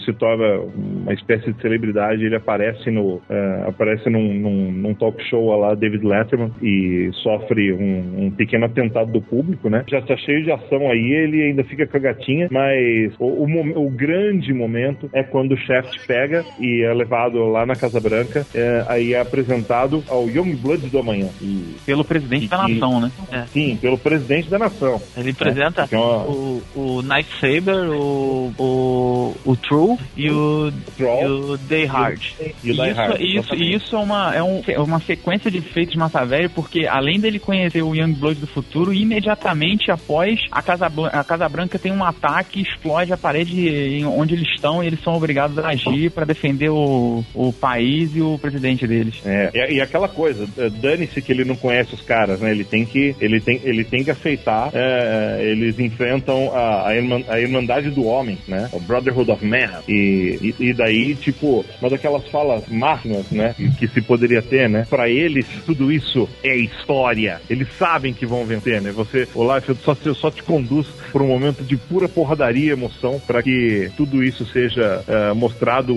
se torna uma espécie de celebridade, ele aparece no eh, aparece num, num, num talk show lá, David Letterman, e sofre um, um pequeno atentado do público, né? Já tá cheio de ação aí, ele ainda fica com a gatinha, mas o, o, o grande momento é quando o Shaft pega e é levado lá na Casa Branca, é, aí é apresentado ao Young Blood do amanhã. E, Pelo presidente da e- nação, né? É. Sim, pelo presidente da nação. Ele apresenta que é uma- o, o Night Saber, o, o, o True e o, Troll. e o Day Hard. E o Die isso, Hard, isso, isso é uma, é, um- é uma sequência de feitos massa velho, porque além dele conhecer o Young Blood do futuro, imediatamente após a Casa, a Casa Branca tem um ataque, explode a parede onde eles estão e eles são obrigados a agir para defender o, o país e o presidente deles. É, e, e aquela coisa, eh, dane-se que ele não conhece os caras, né? Ele tem que, ele tem, ele tem que aceitar. eh, eles enfrentam a, a Irmandade do Homem, né? O Brotherhood of Man. E, e, e daí, tipo, uma daquelas falas máximas, né? Que se poderia ter, né? Pra eles, tudo isso é história. Eles sabem que vão vencer, né? Você, o Life só, só te conduz por um momento de pura porradaria e emoção para que tudo isso seja eh, mostrado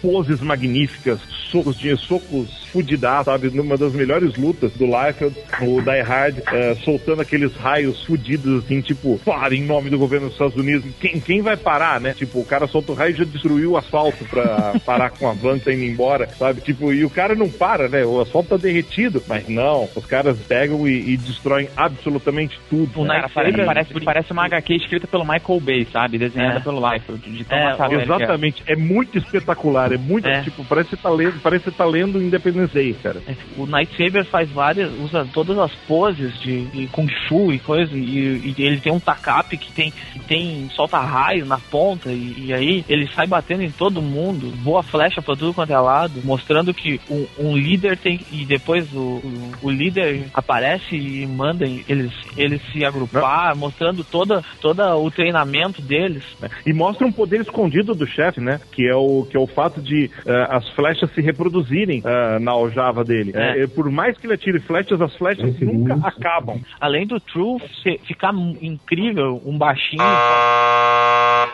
poses magníficas, socos de socos fudidaços, sabe? Numa das melhores lutas do Liefeld, o Die Hard, eh, soltando aqueles raios fudidos, assim, tipo, para em nome do governo dos Estados Unidos. Quem, quem vai parar, né? Tipo, o cara solta o raio e já destruiu o asfalto pra parar com a van tá indo embora, sabe? Tipo, e o cara não para, né? O asfalto tá derretido. Mas não, os caras pegam e, e destroem absolutamente tudo. O né? Night Cara, parece, Saber- parece, parece uma HQ escrita pelo Michael Bay, sabe? Desenhada É. pelo Liefeld, de tão É, é. Exatamente, é muito espetacular, é muito, É. tipo, parece que você tá lendo, parece que você tá lendo Independence Day, cara. O Night Saber faz várias, usa todas as poses de, de Kung Fu e coisa, e, e ele tem um tacape que tem, que tem solta raio na ponta, e, e aí ele sai batendo em todo mundo, voa flecha pra tudo quanto é lado, mostrando que um, um líder tem, e depois o, o, o líder aparece e manda eles, eles se agrupar, mostrando toda, toda o treinamento deles. E mostra um poder escondido do chefe, né? Que é o, que é o fato de eh, as flechas se reproduzirem eh, na aljava dele. É. Eh, por mais que ele atire flechas, as flechas nunca acabam. Além do True ficar incrível, um baixinho.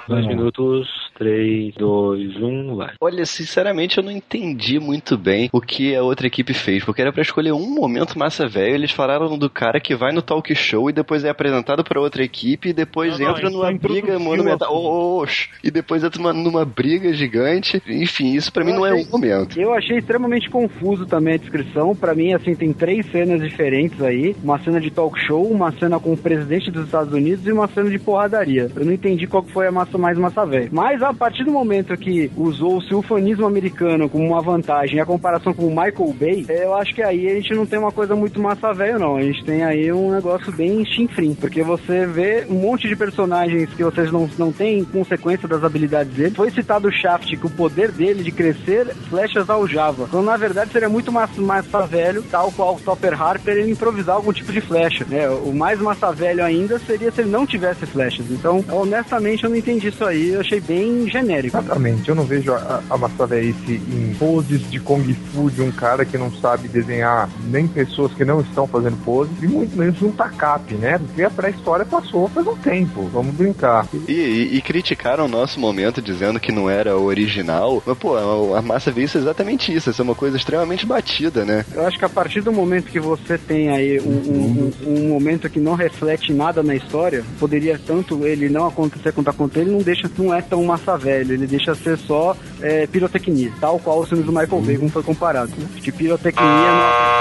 Dois minutos, três, dois, um, vai. Olha, sinceramente eu não entendi muito bem o que a outra equipe fez, porque era pra escolher um momento massa velho, eles falaram do cara que vai no talk show e depois é apresentado pra outra equipe e depois Não, não, entra isso numa é briga monumental. Oh, oh, oxe. e depois entra numa, numa briga gigante. Enfim, isso pra mim não é um momento. Eu achei extremamente confuso também a descrição. Pra mim, assim, tem três cenas diferentes aí: uma cena de talk show, uma cena com o presidente dos Estados Unidos e uma cena de porradaria. Eu não entendi qual que foi a massa mais massa velha. Mas a partir do momento que usou-se o fanismo americano como uma vantagem a comparação com o Michael Bay, é, eu acho que aí a gente não tem uma coisa muito massa velho, não. A gente tem aí um negócio bem chinfrim, porque você vê um monte de personagens que vocês não, não têm consequência das habilidades dele. Foi citado o Shaft, que o poder dele de crescer flechas aljava. Então, na verdade, seria muito massa, massa velho, tal qual o Topper Harper, ele improvisar algum tipo de flecha. Né? O mais massa velho ainda seria se ele não tivesse flechas. Então, honestamente, eu não entendi isso aí. Eu achei bem genérico. Exatamente, eu não vejo a, a massa velhice em poses de Kung Fu de um cara que não sabe desenhar nem pessoas que não estão fazendo pose, e muito menos um TACAP, né? Porque a pré-história passou faz um tempo, vamos brincar. E, e- e criticaram o nosso momento dizendo que não era original. Mas, pô, a, a massa veio isso é exatamente isso. Isso é uma coisa extremamente batida, né? Eu acho que a partir do momento que você tem aí um, um- um- um momento que não reflete nada na história, poderia tanto ele não acontecer quanto acontecer, ele não deixa, não é tão massa velho, ele deixa ser só é, pirotecnia, tal qual os filmes do Michael Bay, como foi comparado. Né? Que pirotecnia não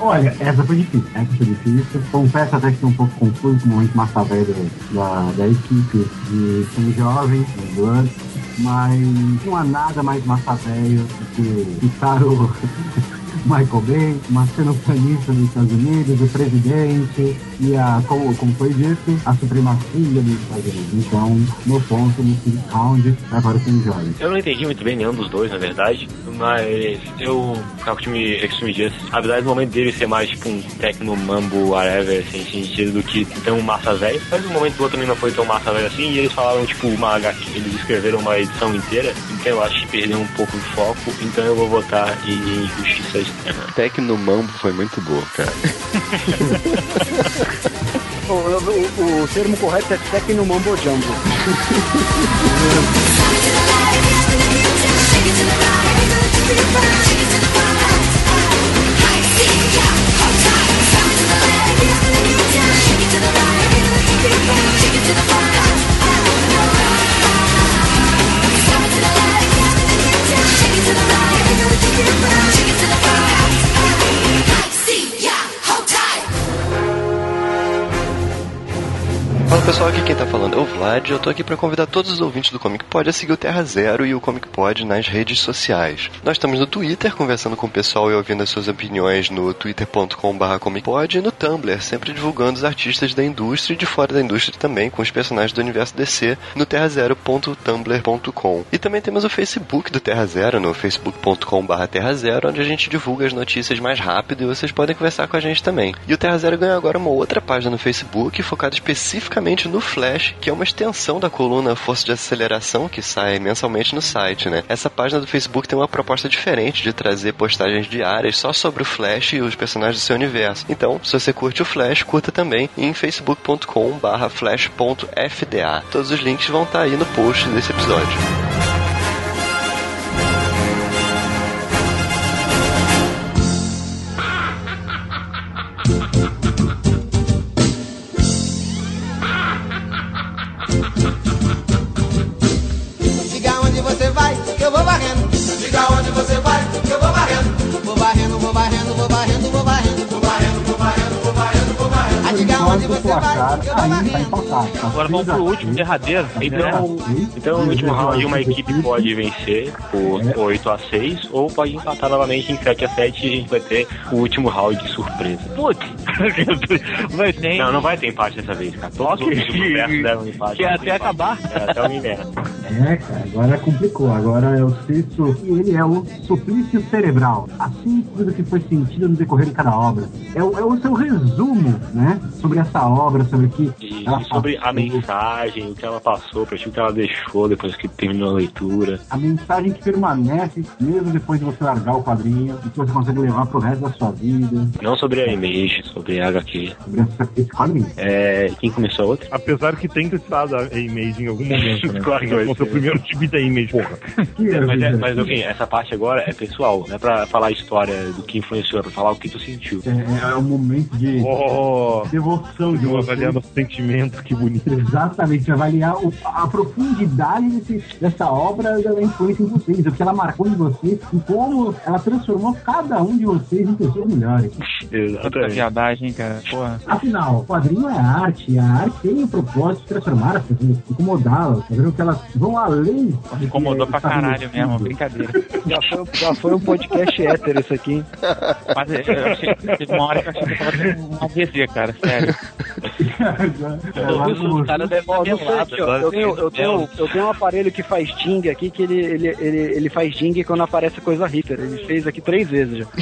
Olha, essa foi difícil, essa foi difícil. Confesso até que estou um pouco confuso com o momento massa velho da, da equipe de Sangue Jovem, do mas não há nada mais massa velho do que citar o Michael Bay, uma cenopanista dos Estados Unidos, o presidente e a, como, como foi dito, a supremacia dos Estados Unidos. Então, no ponto, no fim round, vai para o Jovem. Eu não entendi muito bem nenhum dos dois, na verdade, mas eu ficava com o time Extreme Justice. Verdade, no momento dele ser mais tipo um techno mambo, whatever, sem sentido, do que tão massa velho. Mas no momento do outro também não foi tão massa velho assim, e eles falaram, tipo, uma HQ, eles escreveram uma edição inteira, então eu acho que perdeu um pouco de foco, então eu vou votar em Justiça Extrema. Tecno Mambo foi muito boa, cara. o, o- o- termo correto é Tecno Mambo Jumbo. Fala pessoal, aqui quem tá falando é o Vlad. Eu tô aqui pra convidar todos os ouvintes do Comic Pod a seguir o Terra Zero e o Comic Pod nas redes sociais. Nós estamos no Twitter, conversando com o pessoal e ouvindo as suas opiniões no twitter.com.br comicpod e no Tumblr, sempre divulgando os artistas da indústria e de fora da indústria também, com os personagens do universo DC no terrazero.tumblr.com. E também temos o Facebook do Terra Zero, no facebook.com.br Terra Zero, onde a gente divulga as notícias mais rápido e vocês podem conversar com a gente também. E o Terra Zero ganhou agora uma outra página no Facebook focada especificamente no Flash, que é uma extensão da coluna Força de Aceleração que sai mensalmente no site, né? Essa página do Facebook tem uma proposta diferente de trazer postagens diárias só sobre o Flash e os personagens do seu universo. Então, se você curte o Flash, curta também em facebook.com/flash.fda. Todos os links vão estar aí no post desse episódio. O placar ainda está empatado. Tá Agora vamos pro último, derradeiro. Então, então no último round uma equipe pode vencer por 8 a 6 ou pode empatar novamente em 7 a 7 e a gente vai ter o último round de surpresa. Putz, vai ter. Não, não vai ter empate dessa vez, cara. Todos os outros universos deram empate. Que é até acabar. É, até o universo. É, cara, agora complicou. Agora é o Cício e ele é o suplício cerebral. Assim tudo que foi sentido no decorrer de cada obra. É o, é o seu resumo, né? Sobre essa obra, sobre o que. E, ela e sobre a passou, mensagem, o que ela passou, pra ti, o que ela deixou depois que terminou a leitura. A mensagem que permanece mesmo depois de você largar o quadrinho e que você consegue levar pro resto da sua vida. Não sobre a Image, sobre a HQ. Sobre essa- esse quadrinho. É, quem começou a outra? Apesar que tem que estar a Image em algum momento, né? Claro que vai seu ser. primeiro time da Image, porra. Que é, Mas, é, mas enfim, essa parte agora é pessoal, não é pra falar a história do que influenciou, é pra falar o que tu sentiu. É, é um momento de Oh, devoção de eu você. avaliando os sentimentos sentimento, que bonito. Exatamente, avaliar o- a profundidade desse- dessa obra da influência em vocês, o que ela marcou em vocês e como ela transformou cada um de vocês em pessoas melhores. Tanta viadagem, cara. Porra. Afinal, o quadrinho é arte, e a arte tem o propósito de transformar as pessoas, incomodá-las, fazendo com que elas vão além. Incomodou pra caralho mesmo, brincadeira. Já foi, já foi um podcast hétero isso aqui. Mas eu achei, teve uma hora que eu achei que eu tava tendo um AVC, cara, sério. Agora. eu, tenho, eu, tenho, eu tenho um aparelho que faz ding aqui, que ele, ele, ele, ele faz ding quando aparece coisa Hitler. Ele fez aqui três vezes já.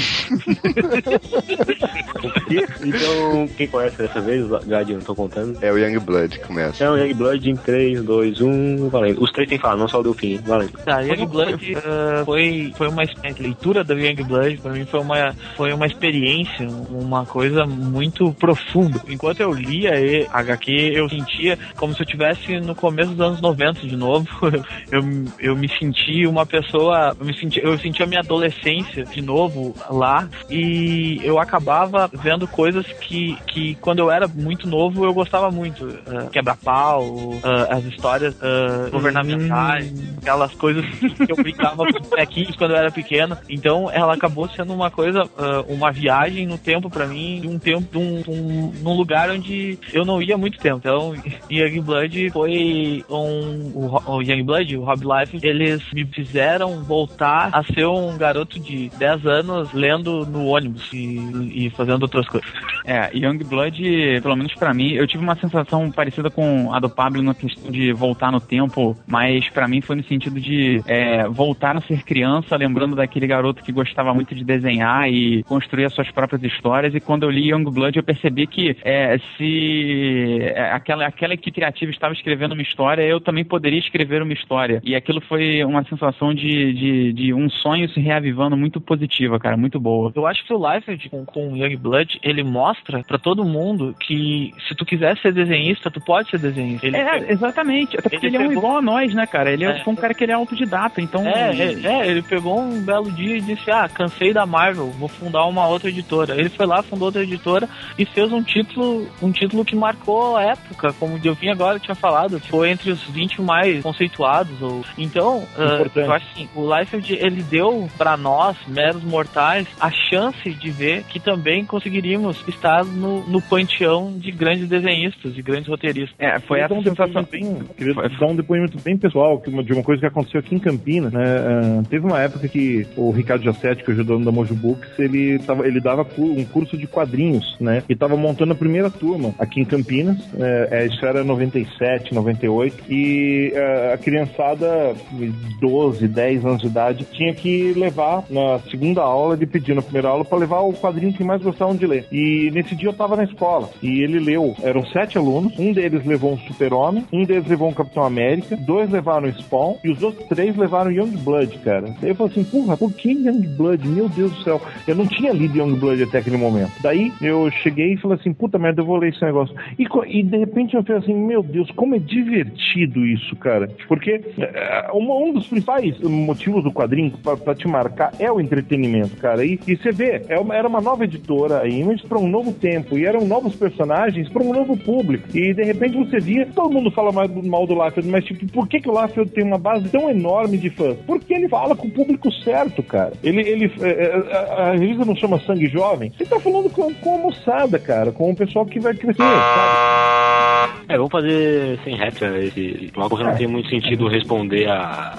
Então, quem conhece dessa vez, Gadi, não tô contando. É o Youngblood que começa. Então, Youngblood em 3, 2, 1, valendo. Os três tem que falar, não só o Delfim, valendo. Tá, Youngblood uh, foi, foi uma leitura da Youngblood pra mim foi uma, foi uma experiência, uma coisa muito profunda. Enquanto eu lia e- HQ, eu sentia como se eu estivesse no começo dos anos 90 de novo. Eu, eu me senti uma pessoa, eu me senti, eu senti a minha adolescência de novo lá e eu acabava vendo coisas que, que quando eu era muito novo eu gostava muito. Uh, Quebra-pau, uh, as histórias uh, governamentais, aquelas coisas que eu brincava com os bonequinhos quando eu era pequeno. Então ela acabou sendo uma coisa, uma viagem no tempo pra mim, um tempo, um, um- num lugar onde eu não ia há muito tempo. Então, Youngblood foi um, o, o Youngblood, o Rob Life, eles me fizeram voltar a ser um garoto de 10 anos lendo no ônibus e, e fazendo outras coisas. É, Youngblood, pelo menos pra mim, eu tive uma sensação parecida com a do Pablo na questão de voltar no tempo, mas pra mim foi no sentido de é, voltar a ser criança, lembrando daquele garoto que gostava muito de desenhar e construir as suas próprias histórias. E quando eu li Youngblood, eu percebi que é, se é, aquela, aquela equipe criativa estava escrevendo uma história, eu também poderia escrever uma história. E aquilo foi uma sensação de, de, de um sonho se reavivando muito positiva, cara, muito boa. Eu acho que o Liefeld com, com Youngblood, ele mostra pra todo mundo que se tu quiser ser desenhista, tu pode ser desenhista. Ele É, exatamente. Até porque Ele ele, é um pegou- igual a nós, né, cara? Ele é, É. foi um cara que ele é autodidata, então. É, é, é, ele pegou um belo dia e disse: Ah, cansei da Marvel, vou fundar uma outra editora. Ele foi lá, fundou outra editora e fez um título, um título que marcou a época, como o Delvin agora tinha falado, foi entre os 20 mais conceituados. Ou... Então, Importante. eu acho assim, o Liefeld ele deu pra nós, meros mortais, a chance de ver que também conseguiríamos estar no, no panteão de grandes desenhistas, de grandes roteiristas. É, foi essa um sensação. bem, queria dar um depoimento bem pessoal de uma coisa que aconteceu aqui em Campinas. Né? Ah, teve uma época que o Ricardo Jassetti, que é o dono da Mojo Books, ele, tava, ele dava um curso de quadrinhos, né? E tava montando a primeira turma aqui em Campinas. É, isso era 97, 98. E ah, a criançada, 12, 10 anos de idade, tinha que levar na segunda aula, ele pediu na primeira aula para levar o quadrinho que mais gostavam de ler. E nesse dia eu tava na escola e ele leu, eram sete alunos, um deles levou um Super-Homem, um deles levou um Capitão América, dois levaram Spawn e os outros três levaram Youngblood, cara. Daí eu falei assim, porra, por que Youngblood? Meu Deus do céu. Eu não tinha lido Youngblood até aquele momento. Daí eu cheguei e falei assim, puta merda, eu vou ler esse negócio. E, e de repente eu falei assim, meu Deus, como é divertido isso, cara. Porque é, uma- um dos principais motivos do quadrinho pra te marcar é o entretenimento, cara. E, e você vê, é uma- era uma nova editora, a Image, pra um novo tempo. E eram novos personagens pra um novo público. E de repente você via, todo mundo fala do- mal do Liefeld, mas tipo, por que, que o Liefeld tem uma base tão enorme de fãs? Porque ele fala com o público certo, cara. Ele, ele, é, é, a, a revista não chama Sangue Jovem. Ele tá falando com, com a moçada, cara, com o pessoal que vai crescer, sabe? É, vamos fazer sem réplica esse bloco, porque não tem muito sentido responder a,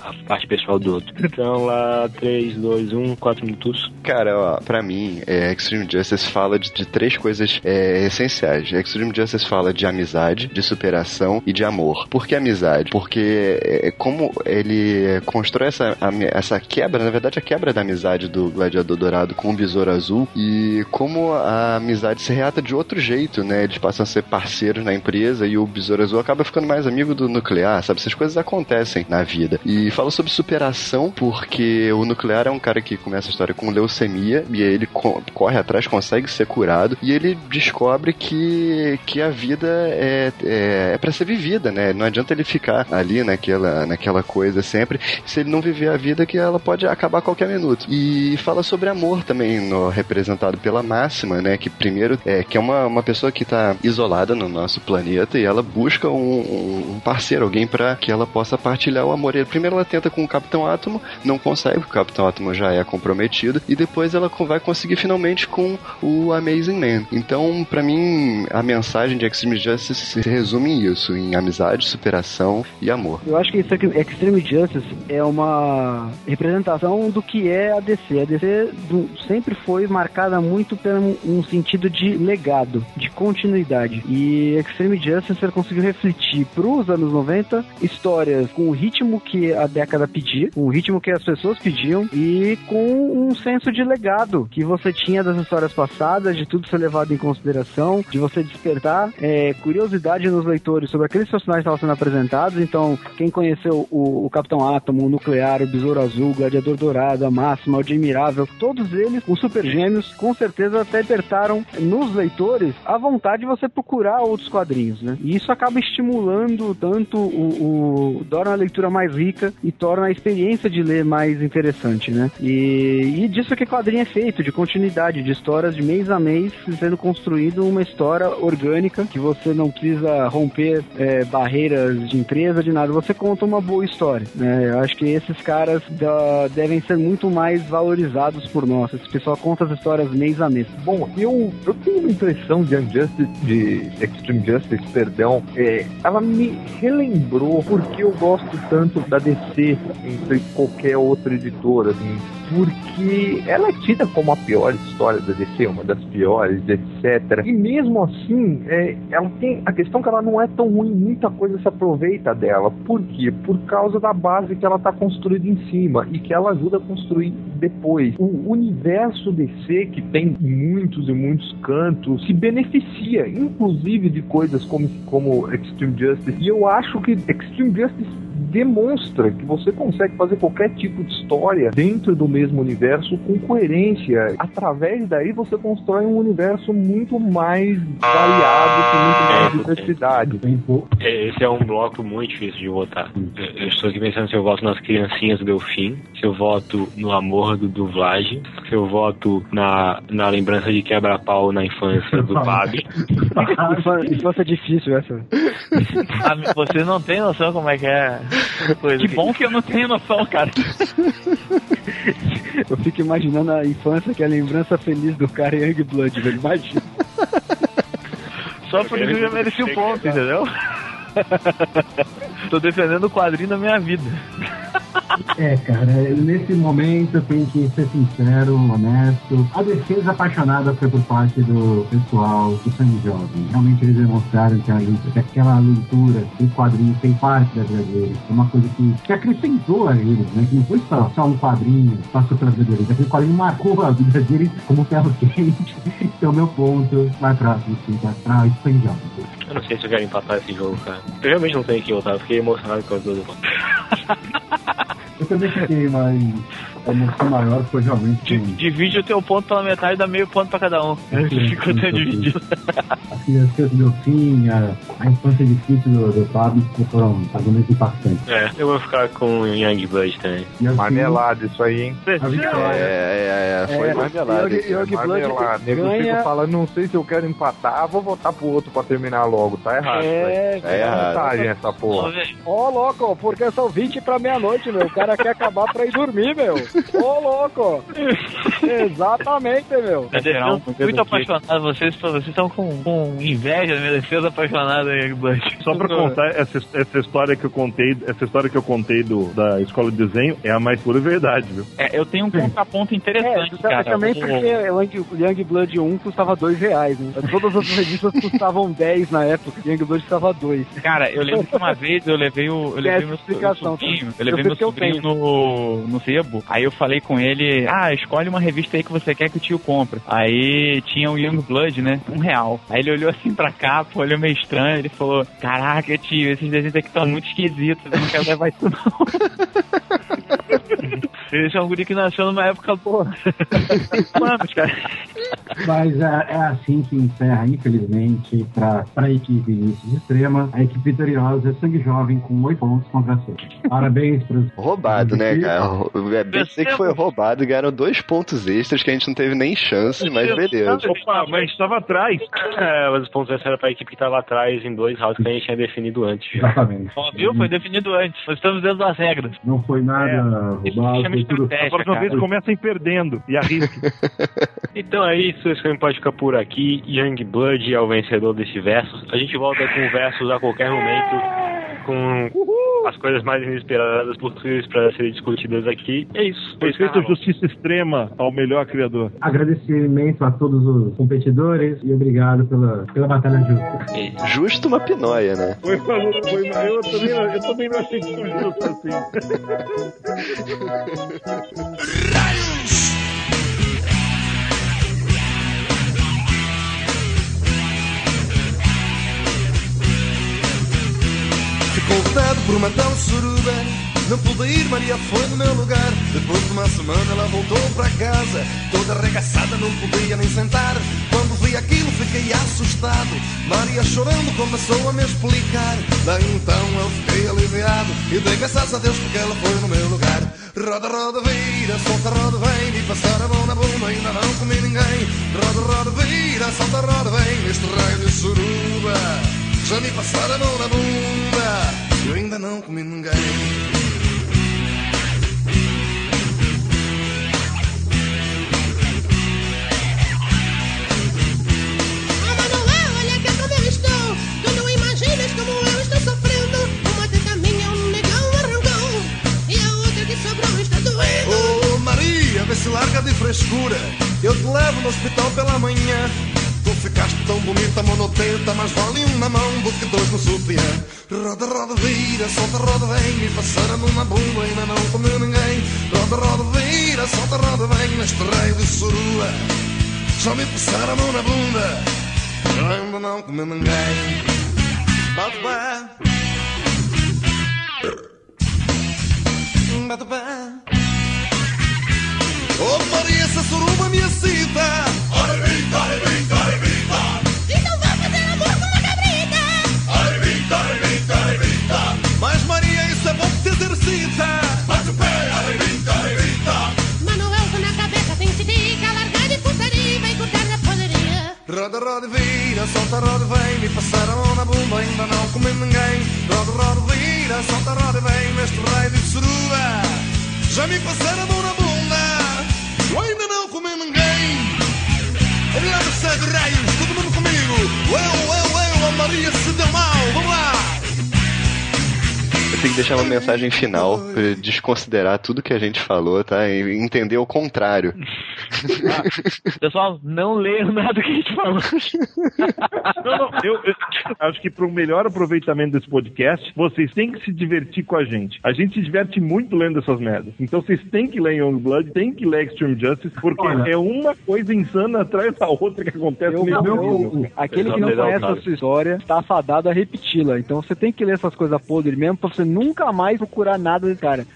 a parte pessoal do outro. Então lá, 3, 2, 1, 4 minutos. Cara, ó, pra mim, é, Extreme Justice fala de, de três coisas é, essenciais. Extreme Justice fala de amizade, de superação e de amor. Por que amizade? Porque é, como ele constrói essa, ami- essa quebra, na verdade a quebra da amizade do Gladiador Dourado com o Besouro Azul e como a amizade se reata de outro jeito, né? Eles passam a ser parceiros na empresa e o Besouro Azul acaba ficando mais amigo do Nuclear, sabe? Essas coisas acontecem na vida. E fala sobre superação porque o Nuclear é um cara que começa a história com leucemia e ele co- corre atrás, consegue ser curado e ele descobre que, que a vida é, é, é para ser vivida, né? Não adianta ele ficar ali naquela, naquela coisa sempre, se ele não viver a vida que ela pode acabar a qualquer minuto. E fala sobre amor também, no, representado pela Máxima, né? Que primeiro é que é uma, uma pessoa que tá isolada no nosso planeta e ela busca um, um parceiro, alguém para que ela possa partilhar o amor. E primeiro ela tenta com o Capitão Átomo, não consegue, o Capitão Átomo já é comprometido, e depois ela vai conseguir finalmente com o Amazing Man. Então, pra mim, a mensagem de Extreme Justice se resume em isso, em amizade, superação e amor. Eu acho que isso aqui, Extreme Justice é uma representação do que é a DC. A DC do- sempre foi marcada muito por um, um sentido de legado, de continuidade. E Extreme Justice ele conseguiu refletir para os anos 90 histórias com o ritmo que a década pedia, com o ritmo que as pessoas pediam e com um senso de legado que você tinha das histórias passadas, de tudo ser levado em consideração, de você despertar é, curiosidade nos leitores sobre aqueles personagens que estavam sendo apresentados. Então, quem conheceu o, o Capitão Átomo, o Nuclear, o Besouro Azul, o Gladiador Dourado, a Máxima, o Admirável, todos eles, os Super Gêmeos, com certeza até despertaram nos leitores a vontade de você procurar outros quadrinhos, né? E isso acaba estimulando tanto o, o torna a leitura mais rica e torna a experiência de ler mais interessante, né? E, e disso que quadrinho é feito, de continuidade, de histórias de mês a mês sendo construído uma história orgânica que você não precisa romper é, barreiras de empresa, de nada. Você conta uma boa história, né? Eu acho que esses caras da- devem ser muito mais valorizados por nós. Esse pessoal conta as histórias mês a mês. Bom, eu, eu tenho uma impressão de Unjustice, de Extreme Justice, perdão, é, ela me relembrou porque eu gosto tanto da DC entre qualquer outra editora, assim, porque ela é tida como a pior história da DC, uma das piores, etc. E mesmo assim, é, ela tem a questão que ela não é tão ruim, muita coisa se aproveita dela. Por quê? Por causa da base que ela está construída em cima e que ela ajuda a construir depois. O universo DC, que tem muitos e muitos cantos, se beneficia, inclusive, de coisas como, como Extreme Justice. E eu acho que Extreme Justice demonstra que você consegue fazer qualquer tipo de história dentro do mesmo universo com coerência. Através daí você constrói um universo muito mais variado, com muito mais diversidade. Esse é um bloco muito difícil de votar. Eu estou aqui pensando se eu voto nas criancinhas do Delfim, se eu voto no amor do dublagem, se eu voto na, na lembrança de quebra-pau na infância do Fábio. Infância é difícil essa. Ah, Você não tem noção como é que é coisa. Que bom que eu não tenho noção, cara. Eu fico imaginando a infância que é a lembrança feliz do cara em Youngblood, velho. Imagina. Só por isso eu já mereci o ponto, entendeu? Tô defendendo o quadrinho da minha vida. É, cara, nesse momento eu tenho que ser sincero, honesto. A defesa apaixonada foi por parte do pessoal do Sangue Jovem. Realmente eles demonstraram que, a leitura- que aquela leitura do quadrinho tem parte da vida deles. É uma coisa que, que acrescentou a eles, né? Que não foi só, só um quadrinho, passou pela vida deles. Aquele quadrinho marcou a vida deles como ferro quente. Então, meu ponto vai pra, pra, pra Sangue Jovem. Eu não sei se eu quero empatar esse jogo, cara. Eu realmente não tenho que votar, eu fiquei emocionado com as duas. Eu também fiquei, mas a emoção maior foi realmente. Divide o teu ponto pela metade e dá meio ponto pra cada um. Ficou tão dividido. As crianças do Delfim, a, a infância difícil do, do Fábio foram argumentos impactantes. É, eu vou ficar com Young Blood também. Assim, Marmelada isso aí, hein? a vitória. É, é, é, foi É, marmelada. Yogi- Yogi Blood Marmelada. Nego ganha- fica falando, não sei se eu quero empatar, vou votar pro outro pra terminar logo. Tá errado. É, velho. é errado. vantagem essa porra. Velho, Ô, louco, porque são 20 pra meia-noite, meu. O cara quer acabar pra ir dormir, meu. Ô, louco. Exatamente, meu. eu geral, tô porque muito apaixonado, vocês vocês estão com, com inveja da minha defesa apaixonada aí, Blood. Só pra contar, essa, essa história que eu contei, essa história que eu contei do, da escola de desenho é a mais pura verdade, viu? É, eu tenho um contraponto É, interessante, cara. também O- porque Young, Young Blood 1 custava 2 reais, né? Todas as revistas custavam 10 na época, Young Blood custava 2. Cara, eu lembro que uma vez eu levei o. Eu levei essa meu, explicação, meu sobrinho. tá? Eu levei Eu meu sobrinho no, no sebo. Aí eu falei com ele, ah, escolhe uma revista aí que você quer que o tio compre. Aí tinha o Young Blood, né? Um real. Aí ele olhou assim pra cá, pô, olhou meio estranho. Ele falou, caraca, tio, esses desenhos aqui estão muito esquisitos. Eu não quero levar isso não. Esse é um guri que nasceu numa época boa. Cara. Mas é, é assim que encerra, infelizmente, para a equipe de extrema. A equipe vitoriosa é Sangue Jovem com 8 pontos contra 6. Parabéns para os. Roubado, né, cara? É bem dizer que foi roubado e ganharam dois pontos extras que a gente não teve nem chance, mas beleza. Opa, mas estava atrás. É, mas os pontos extras era pra equipe que estava atrás em dois rounds que a gente tinha definido antes. Exatamente. Ó, viu? Foi definido antes. Nós estamos dentro das regras. Não foi nada se roubado, tudo. A próxima cara. vez comecem perdendo e arrisquem. Então é isso, esse filme pode ficar por aqui. Young Blood é o vencedor desse versus. A gente volta com versus a qualquer momento, com as coisas mais inesperadas possíveis para serem discutidas aqui. É isso. Foi feita justiça extrema ao melhor criador. Agradecimento a todos os competidores e obrigado pela, pela batalha justa. Justo uma pinóia, né? Foi, foi, foi, eu, também, eu também não achei que foi justo assim. Ficou vetado por uma tal suruba. Não pude ir, Maria foi no meu lugar. Depois de uma semana ela voltou para casa. Toda arregaçada, não podia nem sentar. Quando vi aquilo fiquei assustado. Maria chorando começou a me explicar. Daí então eu fiquei aliviado. E dei graças a Deus porque ela foi no meu lugar Roda, roda, vira, solta, roda, vem E passar a mão na bunda, ainda não comi ninguém. Roda, roda, vira, solta, roda, vem Neste raio de suruba já me passaram a mão na bunda Eu ainda não comi ninguém se larga de frescura. Eu te levo no hospital pela manhã. Tu ficaste tão bonita, monoteta Mas vale um na mão do que dois no sutiã. Roda, roda, vira, solta, roda, vem Me passaram a mão na bunda, ainda não comeu ninguém. Roda, roda, vira, solta, roda, vem Neste raio de surua. Só me passaram a mão na bunda ainda não comeu ninguém. Bate pé. Bate pé Oh Maria, essa suruba me excita. Ora evita, ora evita, ora evita Então vá fazer amor com uma cabrita. Ora evita, ora evita, ora evita Mas Maria, isso é bom que te exercita. Bate o pé, ora evita, ora evita Manuel, na cabeça, tem que dica. Largar de putaria e vai cortar na poderia. Roda, roda, vira, solta, roda, vem. Me passaram a mão na bunda, ainda não comi ninguém. Roda, roda, vira, solta, roda, vem. Neste raio de suruba. Já me passaram a mão na bunda Eu ainda não comi ninguém Olhando sete raios, todo mundo comigo. Eu, eu, eu, a Maria se deu mal. Vamos lá Tenho que deixar uma mensagem final pra desconsiderar tudo que a gente falou, tá? E entender o contrário. Pessoal, não leiam nada que a gente falou. Não, não, eu, eu acho que para um melhor aproveitamento desse podcast, vocês têm que se divertir com a gente. A gente se diverte muito lendo essas merdas. Então vocês têm que ler Youngblood, têm que ler Extreme Justice, porque Olha. é uma coisa insana atrás da outra que acontece Eu, nesse eu- livro. aquele que não conhece a sua história está fadado a repeti-la. Então você tem que ler essas coisas podres mesmo pra você nunca mais procurar nada desse cara.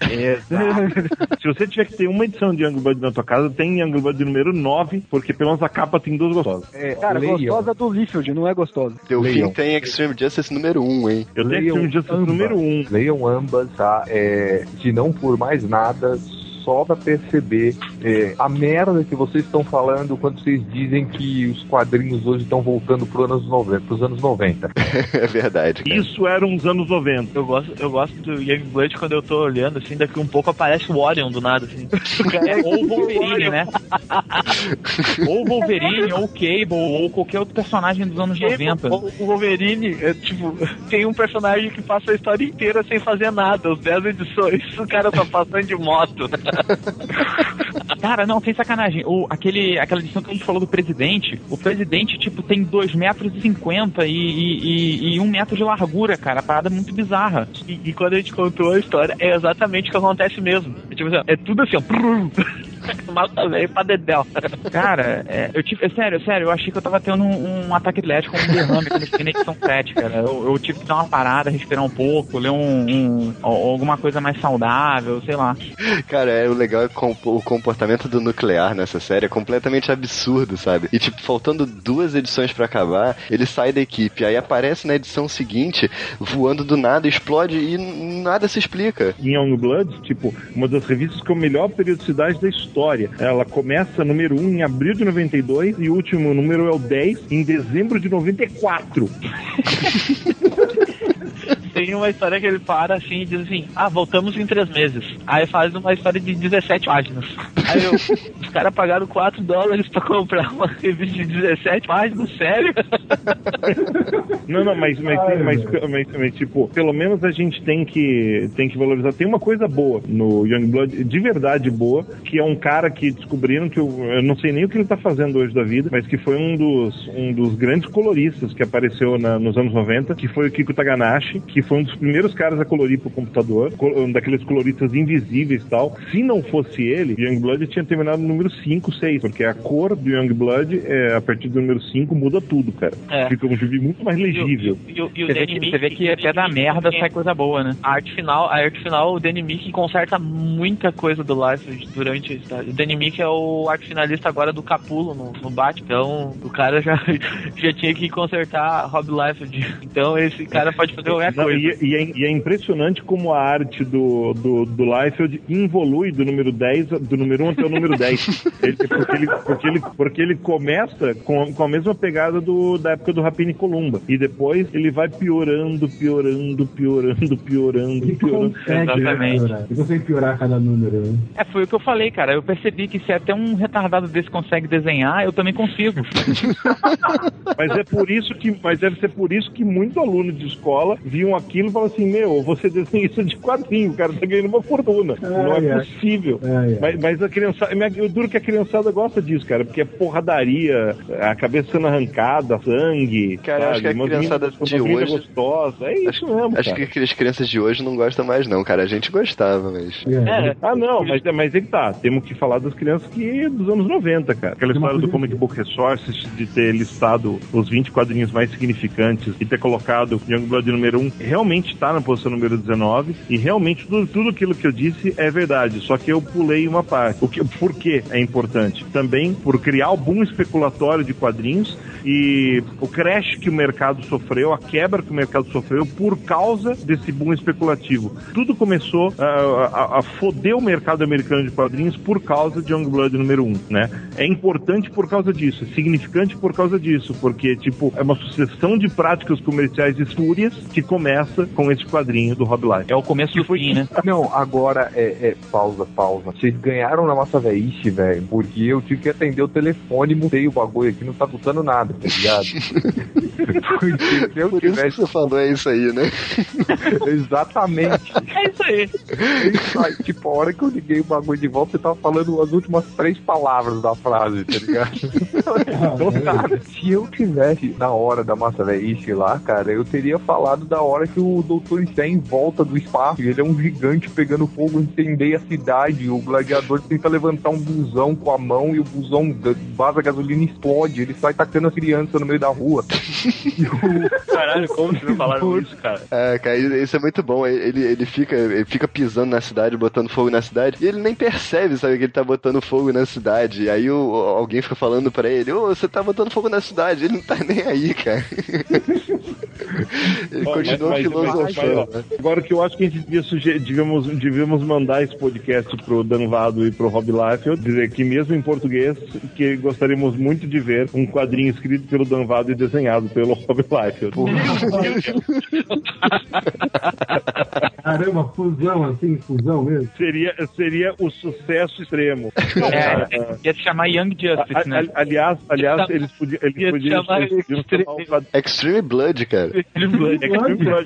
Se você tiver que ter uma edição de Youngblood na tua casa, tem Youngblood número 9, porque pelo menos a capa tem duas gostosas. Cara, gostosa do Liefeld, não é gostosa. Delfim tem Extreme Justice número 1, hein? Eu tenho Leiam Extreme Justice ambas. número 1. Leiam ambas, tá? É, se não por mais nada, só pra perceber é, a merda que vocês estão falando quando vocês dizem que os quadrinhos hoje estão voltando pro anos 90, pros anos 90. É verdade. cara. Isso era uns anos 90. Eu gosto, eu gosto do Youngblood quando eu tô olhando, assim, daqui um pouco aparece o Orion do nada, assim. É, ou o Wolverine, né? ou o Wolverine, ou o Cable, ou qualquer outro personagem dos anos 90. O o Wolverine, é, tipo, tem um personagem que passa a história inteira sem fazer nada, os 10 edições, o cara tá passando de moto. Cara, não, sem sacanagem. O, aquele, aquela edição que a gente falou do presidente, o presidente, tipo, tem 2 metros e 50 e, e, e, 1 metro de largura, cara. A parada é muito bizarra. E, e quando a gente contou a história, é exatamente o que acontece mesmo. É, tipo assim, é tudo assim, ó. Mata velho pra dedéu. Cara, é, eu tive. é Sério, sério, eu achei que eu tava tendo um, um ataque elétrico, um derrame quando eu fiquei na edição 7, cara. Eu, eu tive que dar uma parada, respirar um pouco, ler um, um- al- alguma coisa mais saudável, sei lá. Cara, é, o legal é com- o comportamento do nuclear nessa série é completamente absurdo, sabe? E tipo, faltando duas edições pra acabar, ele sai da equipe, aí aparece na edição seguinte, voando do nada, explode e nada se explica. Em Youngblood, tipo, uma das revistas com a melhor periodicidade da história. Ela começa número 1 em abril de 92 e o último número é o 10 em dezembro de 94. Tem uma história que ele para assim e diz assim: Ah, voltamos em três meses. Aí faz uma história de 17 páginas. Aí eu, os caras pagaram 4 dólares pra comprar uma revista de 17 páginas, sério? Não, não, mas, mas, Ai, mas, mas, mas, tipo, pelo menos a gente tem que, tem que valorizar. Tem uma coisa boa no Youngblood, de verdade boa, que é um cara que descobriram que eu, eu não sei nem o que ele tá fazendo hoje da vida, mas que foi um dos, um dos grandes coloristas que apareceu na- nos anos 90, que foi o Kiko Taganashi, que foi um dos primeiros caras a colorir pro computador, co- um daqueles coloristas invisíveis e tal. Se não fosse ele, Youngblood tinha terminado no número 5, 6, porque a cor do Youngblood, é, a partir do número 5, muda tudo, cara. É. Fica um gibi muito mais legível. E, o- e o Você vê, Danny que, você vê que até da merda sai coisa boa, né? A arte final, a arte final, o Danny Meek conserta muita coisa do Life durante a história. O Danny Meek é o arte finalista agora do Capulo no, no Batman. Então, o cara já, já tinha que consertar Rob Liefeld. Então, esse cara pode fazer qualquer coisa. E, e é, e é impressionante como a arte do, do, do Liefeld involui do número 10, do número 1 até o número 10. Ele- porque, ele, porque, ele, porque ele começa com, com a mesma pegada do, da época do Rapini Columba. E depois ele vai piorando, piorando, piorando, piorando, Ele piorando. consegue Exatamente. piorar. Ele consegue piorar cada número, né? É, foi o que eu falei, cara. Eu percebi que se até um retardado desse consegue desenhar, eu também consigo. Mas é por isso que, mas deve ser por isso que muito aluno de escola viam aquilo e falavam assim, meu, você desenha isso de quadrinho, o cara tá ganhando uma fortuna. Não é Ai, ai. possível. Ai, ai. Mas, mas a criançada, eu duro que a criançada gosta disso, cara, porque é porradaria, a cabeça sendo arrancada, sangue. Cara, eu acho que a Umas criançada meninas- de hoje- gostosas. É isso Acho, mesmo. acho cara. que as crianças de hoje não gostam mais, não, cara. A gente gostava, mas. É, É, Ah, não, mas, mas é que tá. Temos que falar das crianças que dos anos 90, cara. Aquela história do Comic. Book Resources de ter listado os 20 quadrinhos mais significantes e ter colocado Youngblood número 1 realmente tá na posição número 19 e realmente tudo, tudo aquilo que eu disse é verdade, só que eu pulei uma parte. O que, por que é importante? Também por criar o boom especulatório de quadrinhos e o crash que o mercado sofreu, a quebra que o mercado sofreu por causa desse boom especulativo. Tudo começou a, a, a foder o mercado americano de quadrinhos por causa de Youngblood número 1, né? É importante por causa disso, é significante por causa disso, porque, tipo, é uma sucessão de práticas comerciais espúrias que começa com esse quadrinho do Rob Life. É o começo do fim, né? Não, agora é, é pausa, pausa. Vocês ganharam na massa velhice, velho, porque eu tive que atender o telefone e mudei o bagulho aqui, não tá custando nada, tá ligado? porque se eu Por isso que tivesse. você falou é isso aí, né? Exatamente. é isso aí. É isso aí. Tipo, a hora que eu liguei o bagulho de volta, você tava falando as últimas três palavras da frase, tá ligado? Então, cara, se eu tivesse na hora da massa velhice lá, cara, eu teria falado da hora que o Doutor Stein volta do espaço e ele é um gigante pegando fogo, incendeia a cidade. O gladiador tenta levantar um busão com a mão e o busão vaza gasolina e explode. Ele sai tacando a criança no meio da rua. Caralho, como vocês não falaram isso, cara? É, cara, isso é muito bom. Ele, ele, fica, ele fica pisando na cidade, botando fogo na cidade, e ele nem percebe, sabe, que ele tá botando fogo na cidade. E aí o, alguém fica falando pra ele, ô, você tá botando fogo na cidade. Ele não tá nem aí, cara. ele Ó, continua mas- mas- filosofando. mas, ó, Agora que eu acho que a gente devia suge- devíamos, devíamos mandar esse podcast pro Danvado e pro Rob Liefeld, dizer que mesmo em português, que gostaríamos muito de ver um quadrinho escrito pelo Danvado e desenhado pelo Rob Liefeld. Caramba, fusão assim, fusão mesmo. Seria, seria o sucesso extremo. É, ia se chamar Young A- a- Justice, né? aliás, aliás, eles podiam, eles Ia podiam, chamar eles podiam chamar o quadrinho- Extreme Blood, cara. Extreme Blood,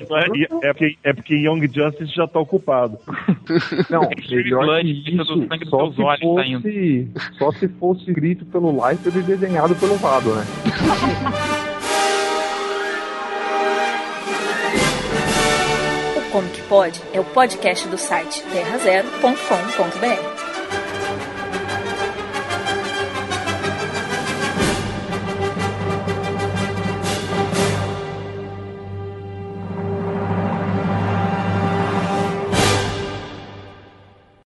é porque, é porque Young Justice já tá ocupado. Não, melhor que isso do isso, sangue dos só se, olhos tá fosse, só se fosse escrito pelo Life e desenhado pelo Vado, né? O Como Que Pode é o podcast do site terrazero.com.br.